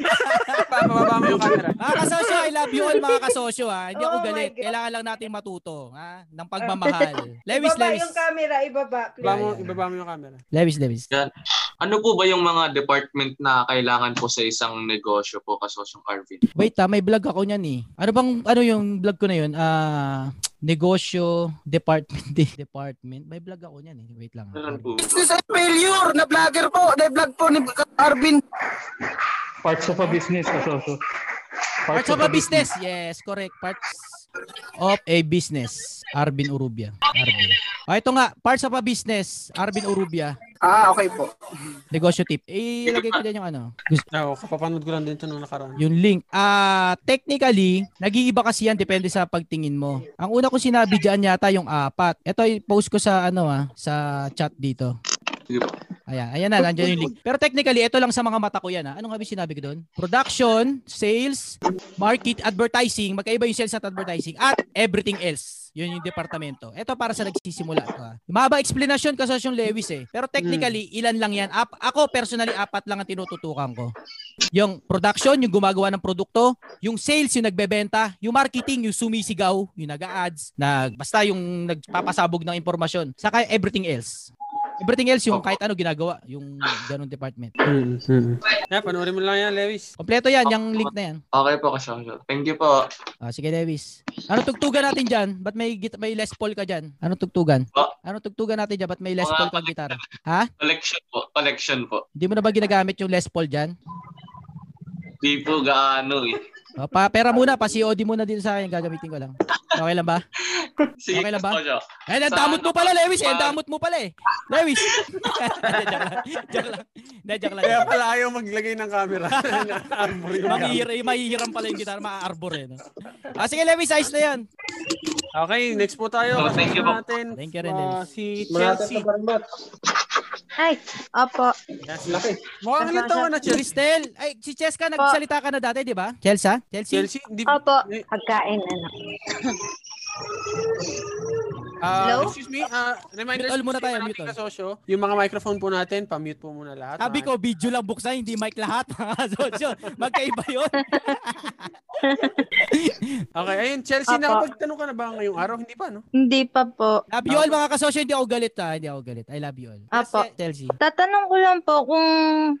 Pababa mo yung camera. Mga kasosyo, I love you all mga kasosyo ha. Hindi ako Oh galit. Kailangan lang natin matuto ha, ng pagmamahal. Lewis, ibaba Lewis. yung camera, ibaba. Ibaba mo, ibaba mo yung camera. Lewis, Lewis. Yan. Ano po ba yung mga department na kailangan po sa isang negosyo po kasosyong Arvin? Wait ha, may vlog ako niyan eh. Ano bang, ano yung vlog ko na yun? Ah, negosyo, department, department. May vlog ako niyan eh. Wait lang. Business and failure na vlogger po. Na vlog po ni Arvin. Parts of a business, kasosyo. Parts of a business. Yes, correct. Parts of a business. Arvin Urubia. Arvin. Ah, ito nga, parts of a business. Arvin Urubia. Ah, okay po. Negosyo tip. Eh, ilagay ko dyan yung ano. Gusto, Oo, kapapanood ko lang din ito nung nakaraan. yung link. Ah, technically, nag-iiba kasi yan depende sa pagtingin mo. Ang una kong sinabi diyan yata yung apat. Ito i-post ko sa ano ah, sa chat dito. Sige po. Ayan, ayan na, nandiyan yung link. Pero technically, ito lang sa mga mata ko yan. Ha? Anong nga ba sinabi ko doon? Production, sales, market, advertising, magkaiba yung sales at advertising, at everything else. Yun yung departamento. Ito para sa nagsisimula. Ha? Mahaba explanation kasi yung Lewis eh. Pero technically, ilan lang yan. Ap- ako personally, apat lang ang tinututukan ko. Yung production, yung gumagawa ng produkto, yung sales, yung nagbebenta, yung marketing, yung sumisigaw, yung nag-ads, nag, basta yung nagpapasabog ng impormasyon, saka everything else. Everything else, yung kahit ano ginagawa, yung ganong department. Mm, mm. Yeah, panoorin mo lang yan, Lewis. Kompleto yan, yung link na yan. Okay po, kasosyo. Thank you po. Ah, sige, Lewis. Ano tugtugan natin dyan? Ba't may, git- may Les Paul ka dyan? Ano tugtugan? Oh. Ano tugtugan natin dyan? Ba't may Les Paul kang gitara? Ha? Collection po. Collection po. Hindi mo na ba ginagamit yung Les Paul dyan? Di po gaano eh. O, pa, pera muna, pa COD muna dito sa akin, gagamitin ko lang. Okay lang ba? Sige, Okay lang ba? Eh, ang damot mo pala, Lewis. Eh, ang damot mo pala eh. Lewis. joke lang. Joke lang. Hindi, joke lang. Kaya pala ayaw maglagay ng camera. Arbor yung camera. Mahihira, mahihiram pala yung gitara, maa-arbor eh. No? Ah, sige, Lewis, ayos na yan. Okay, next po tayo. Oh, thank you po. Natin, Thank you rin, ah, Lewis. si Chelsea. Ay, opo. Laki. Mukhang ilang taon na, Chelsea? Cristel, ay, si Cheska, nagsalita ka na dati, di ba? Chelsea? Chelsea? Chelsea? Hindi, Opo. Pagkain, ano. Ah, Hello? excuse me, ah, reminder Mute all muna tayo, mute all. kasosyo, yung mga microphone po natin, pa-mute po muna lahat. Sabi ko, video lang buksan, hindi mic lahat. so, so, magkaiba yun. Okay, ayun, Chelsea, Apo. nakapagtanong ka na ba ngayong araw? Hindi pa, no? Hindi pa po. Love you all, mga kasosyo. Hindi ako galit, ha? Hindi ako galit. I love you all. Yes, Apo. Chelsea. Tatanong ko lang po kung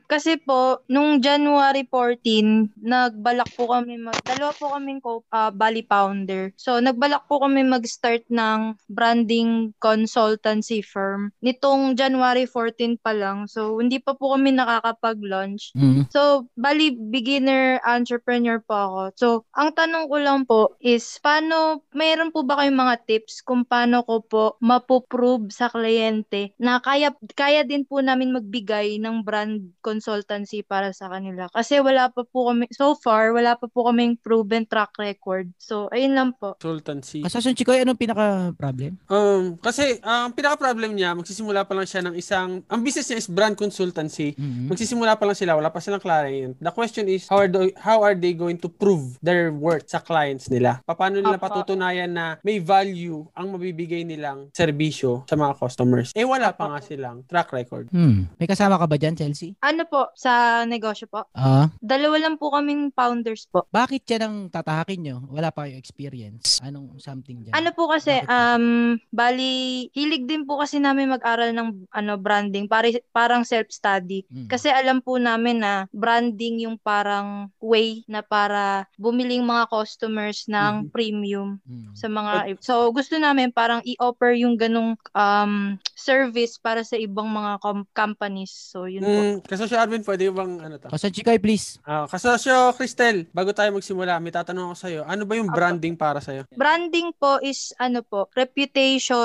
kasi po nung January 14 nagbalak po kami mag dalawa po kaming co ah, Bali Pounder. So nagbalak po kami mag-start ng branding consultancy firm nitong January 14 pa lang. So hindi pa po kami nakakapag-launch. Mhm. So, bali, beginner entrepreneur po ako. So, ang tanong ko lang po is, paano, mayroon po ba kayong mga tips kung paano ko po mapoprove sa kliyente na kaya, kaya din po namin magbigay ng brand consultancy para sa kanila? Kasi wala pa po kami, so far, wala pa po kaming proven track record. So, ayun lang po. Consultancy. Kasosyo Chikoy, anong pinaka-problem? Um, kasi ang pinaka-problem niya, magsisimula pa lang siya ng isang, ang business niya is brand consultancy. Mhm. Magsisimula pa lang sila, wala pa silang client. The question is, how are, they, how are they going to prove their worth sa clients nila? Paano nila Apa. patutunayan na may value ang mabibigay nilang serbisyo sa mga customers? Eh, wala pa nga silang track record. Hmm. May kasama ka ba dyan, Chelsea? Ano po, sa negosyo po? Ah, Dalawa lang po kaming founders po. bakit yan ang tatahakin nyo? Wala pa kayong experience. Anong something dyan? Ano po kasi, um, bali, hilig din po kasi namin mag-aral ng ano branding, pare, parang self-study. Mm. Kasi alam po namin na branding yung parang way na para bumiling mga customers ng premium Mm. sa mga so gusto namin parang i-offer yung ganong um service para sa ibang mga com- companies. So yun po. Mm, kasosyo Arvin, pwede bang ano to? Kasosyo Chikoy, please. Ah, kasosyo Cristel, bago tayo magsimula, may tatanong ako sa'yo. Ano ba yung branding para sa'yo? Branding po is ano po, reputation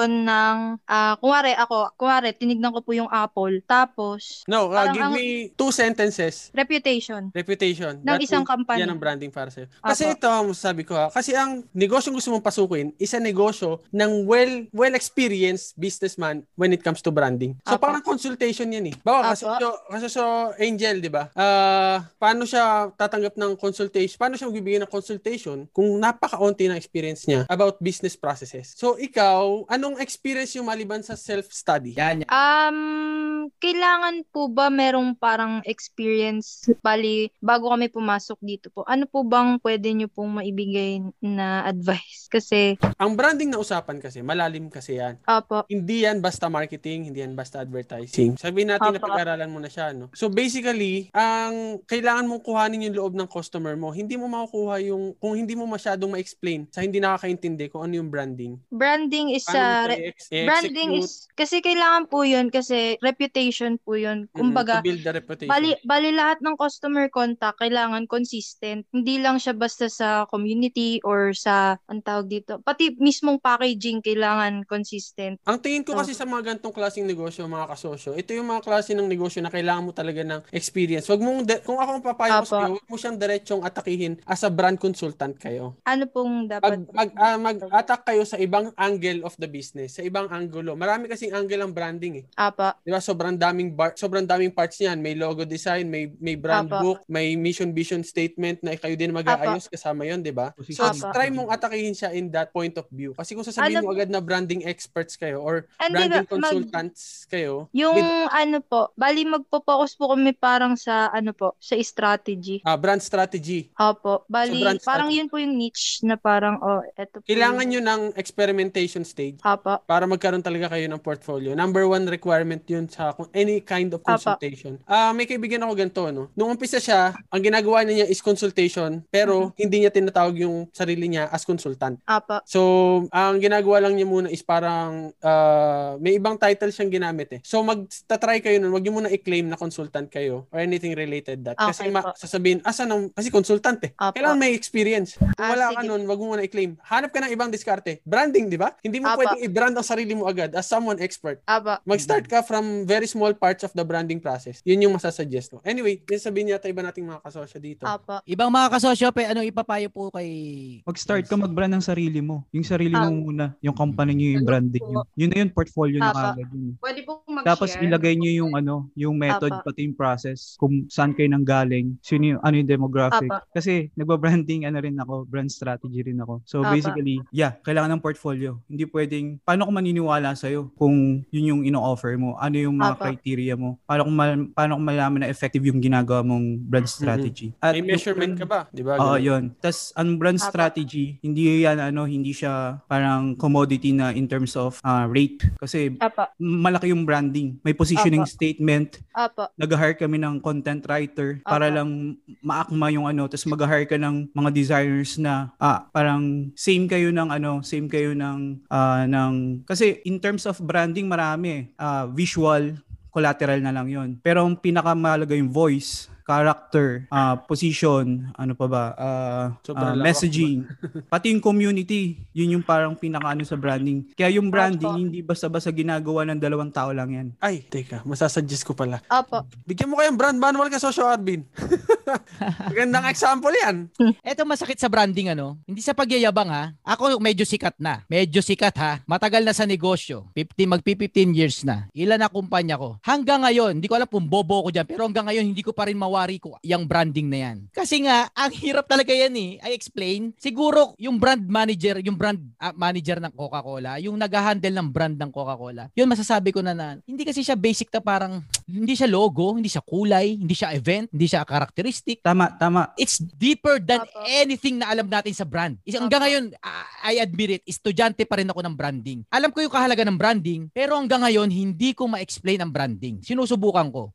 ng ah kunwari ako, kunwari tinignan ko po yung Apple. Tapos No, uh, give ang- me two sentences. reputation. Reputation. Ng That isang is- company. Yan ang branding para sa'yo. Kasi Apo. ito, ang sabi ko ha, kasi ang negosyo gusto mong pasukin, isa negosyo ng well well experienced businessman when it comes to branding. So Apo. parang consultation yan eh. Bawa, kasi so, kasi so Angel, di ba? Ah, paano siya tatanggap ng consultation? Paano siya magbibigay ng consultation kung napaka-onti ng experience niya about business processes? So ikaw, anong experience yung maliban sa self-study? Yan, yan. Um, kailangan po ba merong parang experience bali bago kami pumasok dito po? Ano po bang pwede nyo pong maibigay na advice? Kasi, Ang branding na usapan kasi, malalim kasi yan. apo, hindi yan basta marketing, hindi yan basta advertising. Sabihin natin na Apa. pag-aralan mo na siya, no? So basically, ang kailangan mong kuhanin yung loob ng customer mo, hindi mo makukuha yung, kung hindi mo masyadong ma-explain sa hindi nakakaintindi kung ano yung branding. branding is sa i-ex- i-execute, branding is kasi kailangan po 'yun kasi reputation po 'yun. mm, Kumbaga, to build the reputation. Bali, bali lahat ng customer contact kailangan consistent. Hindi lang siya basta sa community or sa, ang tawag dito, pati mismong packaging kailangan consistent. Ang tingin ko So, kasi sa mga gantong klaseng negosyo, mga kasosyo, ito yung mga klase ng negosyo na kailangan mo talaga ng experience. Wag mong, de- kung ako ang papayo ko sa'yo, wag mo siyang diretsong atakihin as a brand consultant kayo. ano pong dapat? Mag, mag, ah, mag-attack kayo sa ibang angle of the business, sa ibang angulo. Marami kasing angle ang branding eh. Apa. Di ba? Sobrang daming bar, sobrang daming parts niyan. May logo design, may may brand Apa. book, may mission vision statement na kayo din mag-aayos kasama 'yon, di ba? So, Positioning. try mong atakihin siya in that point of view. Kasi kung sasabihin Ano- mo agad na branding experts kayo or branding mag- consultants kayo, Yung with ano po, bali magpo-focus po kami parang sa ano po, sa strategy. ah, brand strategy, Opo, bali brand parang strategy. yun po yung niche na parang oh, eto po. kailangan yung- nyo ng experimentation stage Opo. para magkaroon talaga kayo ng portfolio. Number one requirement yun sa kung any kind of Apa. consultation. Ah, may kaibigan ako ganito, no? Nung umpisa siya, ang ginagawa niya is consultation, pero hindi niya tinatawag yung sarili niya as consultant. Opo. So, ang ginagawa lang niya muna is parang ah, may ibang title siyang ginamit eh. So, magta-try kayo nun, wag niyo muna i-claim na consultant kayo or anything related that. Kasi Okay ma- po. sasabihin, asa nang, kasi consultant eh. Apa. Kailangan may experience. Kung Ah, wala ka sige. nun, wag mo muna i-claim. Hanap ka ng ibang diskarte. Branding, di ba? Hindi mo Apa. pwedeng i-brand ang sarili mo agad as someone expert. Opo. Mag-start ka from very small parts of the branding process. Yun yung masasuggest mo. Anyway, may sabihin yata iba nating mga kasosyo dito. Opo. Ibang mga kasosyo, pe, ano ipapayo po kay... Mag-start ka mag-brand ng sarili mo. Yung sarili mo Ah. muna. Yung company nyo, yung branding nyo. Yun na yun, portfolio na Apa. kagad yun. Pwede pong mag-share. Tapos ilagay nyo yung ano, yung method Apa. pati yung process kung saan kayo nang galing, sino yung ano yung demographic. Apa. Kasi nagba-branding ano rin ako, brand strategy rin ako. So Apa. basically, yeah, kailangan ng portfolio. Hindi pwedeng paano ko maniniwala sa kung yun yung ino-offer mo, ano yung mga Apa. criteria mo, paano ko mal- paano ko malaman na effective yung ginagawa mong brand strategy. May yung measurement brand- ka ba? Di ba? Oo, Ganun. yun. Tapos, ang brand Apa. strategy, hindi yan, ano, hindi siya parang commodity na in terms of ah, rate. Kasi, Opo. malaki yung branding. May positioning Apa. statement. Opo. Nag-hire kami ng content writer para Apa. lang maakma yung ano. Tapos, mag-hire ka ng mga designers na, ah, parang same kayo ng ano, same kayo ng, ah, ng, kasi in terms of branding, marami eh. Ah, visual, collateral na lang yon. Pero ang pinakamahalaga yung voice, character, ah, position, ano pa ba, Sobrang ah, lawak messaging, pati yung community, yun yung parang pinakaano sa branding. Kaya yung branding, hindi basta-basta ginagawa ng dalawang tao lang yan. Ay, teka, masasuggest ko pala. Opo. Bigyan mo kayong brand manual ka, Sosyo Arvin. Magandang example yan. Eto masakit sa branding ano, hindi sa pagyayabang ha. Ako medyo sikat na. Medyo sikat ha. Matagal na sa negosyo. 50 magpi 15 years na. Ilan na kumpanya ko. Hanggang ngayon, hindi ko alam kung bobo ko diyan, pero hanggang ngayon hindi ko pa rin mawari ko yung branding na yan. Kasi nga, ang hirap talaga yan eh. I explain. Siguro yung brand manager, yung brand ah, manager ng Coca-Cola, yung nag-handle ng brand ng Coca-Cola. Yun masasabi ko na na, hindi kasi siya basic na parang hindi siya logo, hindi siya kulay, hindi siya event, hindi siya characteristic. Tama, tama. It's deeper than anything na alam natin sa brand. Is, hanggang ngayon, ah, I admit it, estudyante pa rin ako ng branding. Alam ko yung kahalaga ng branding, pero hanggang ngayon, hindi ko ma-explain ang branding. Sinusubukan ko.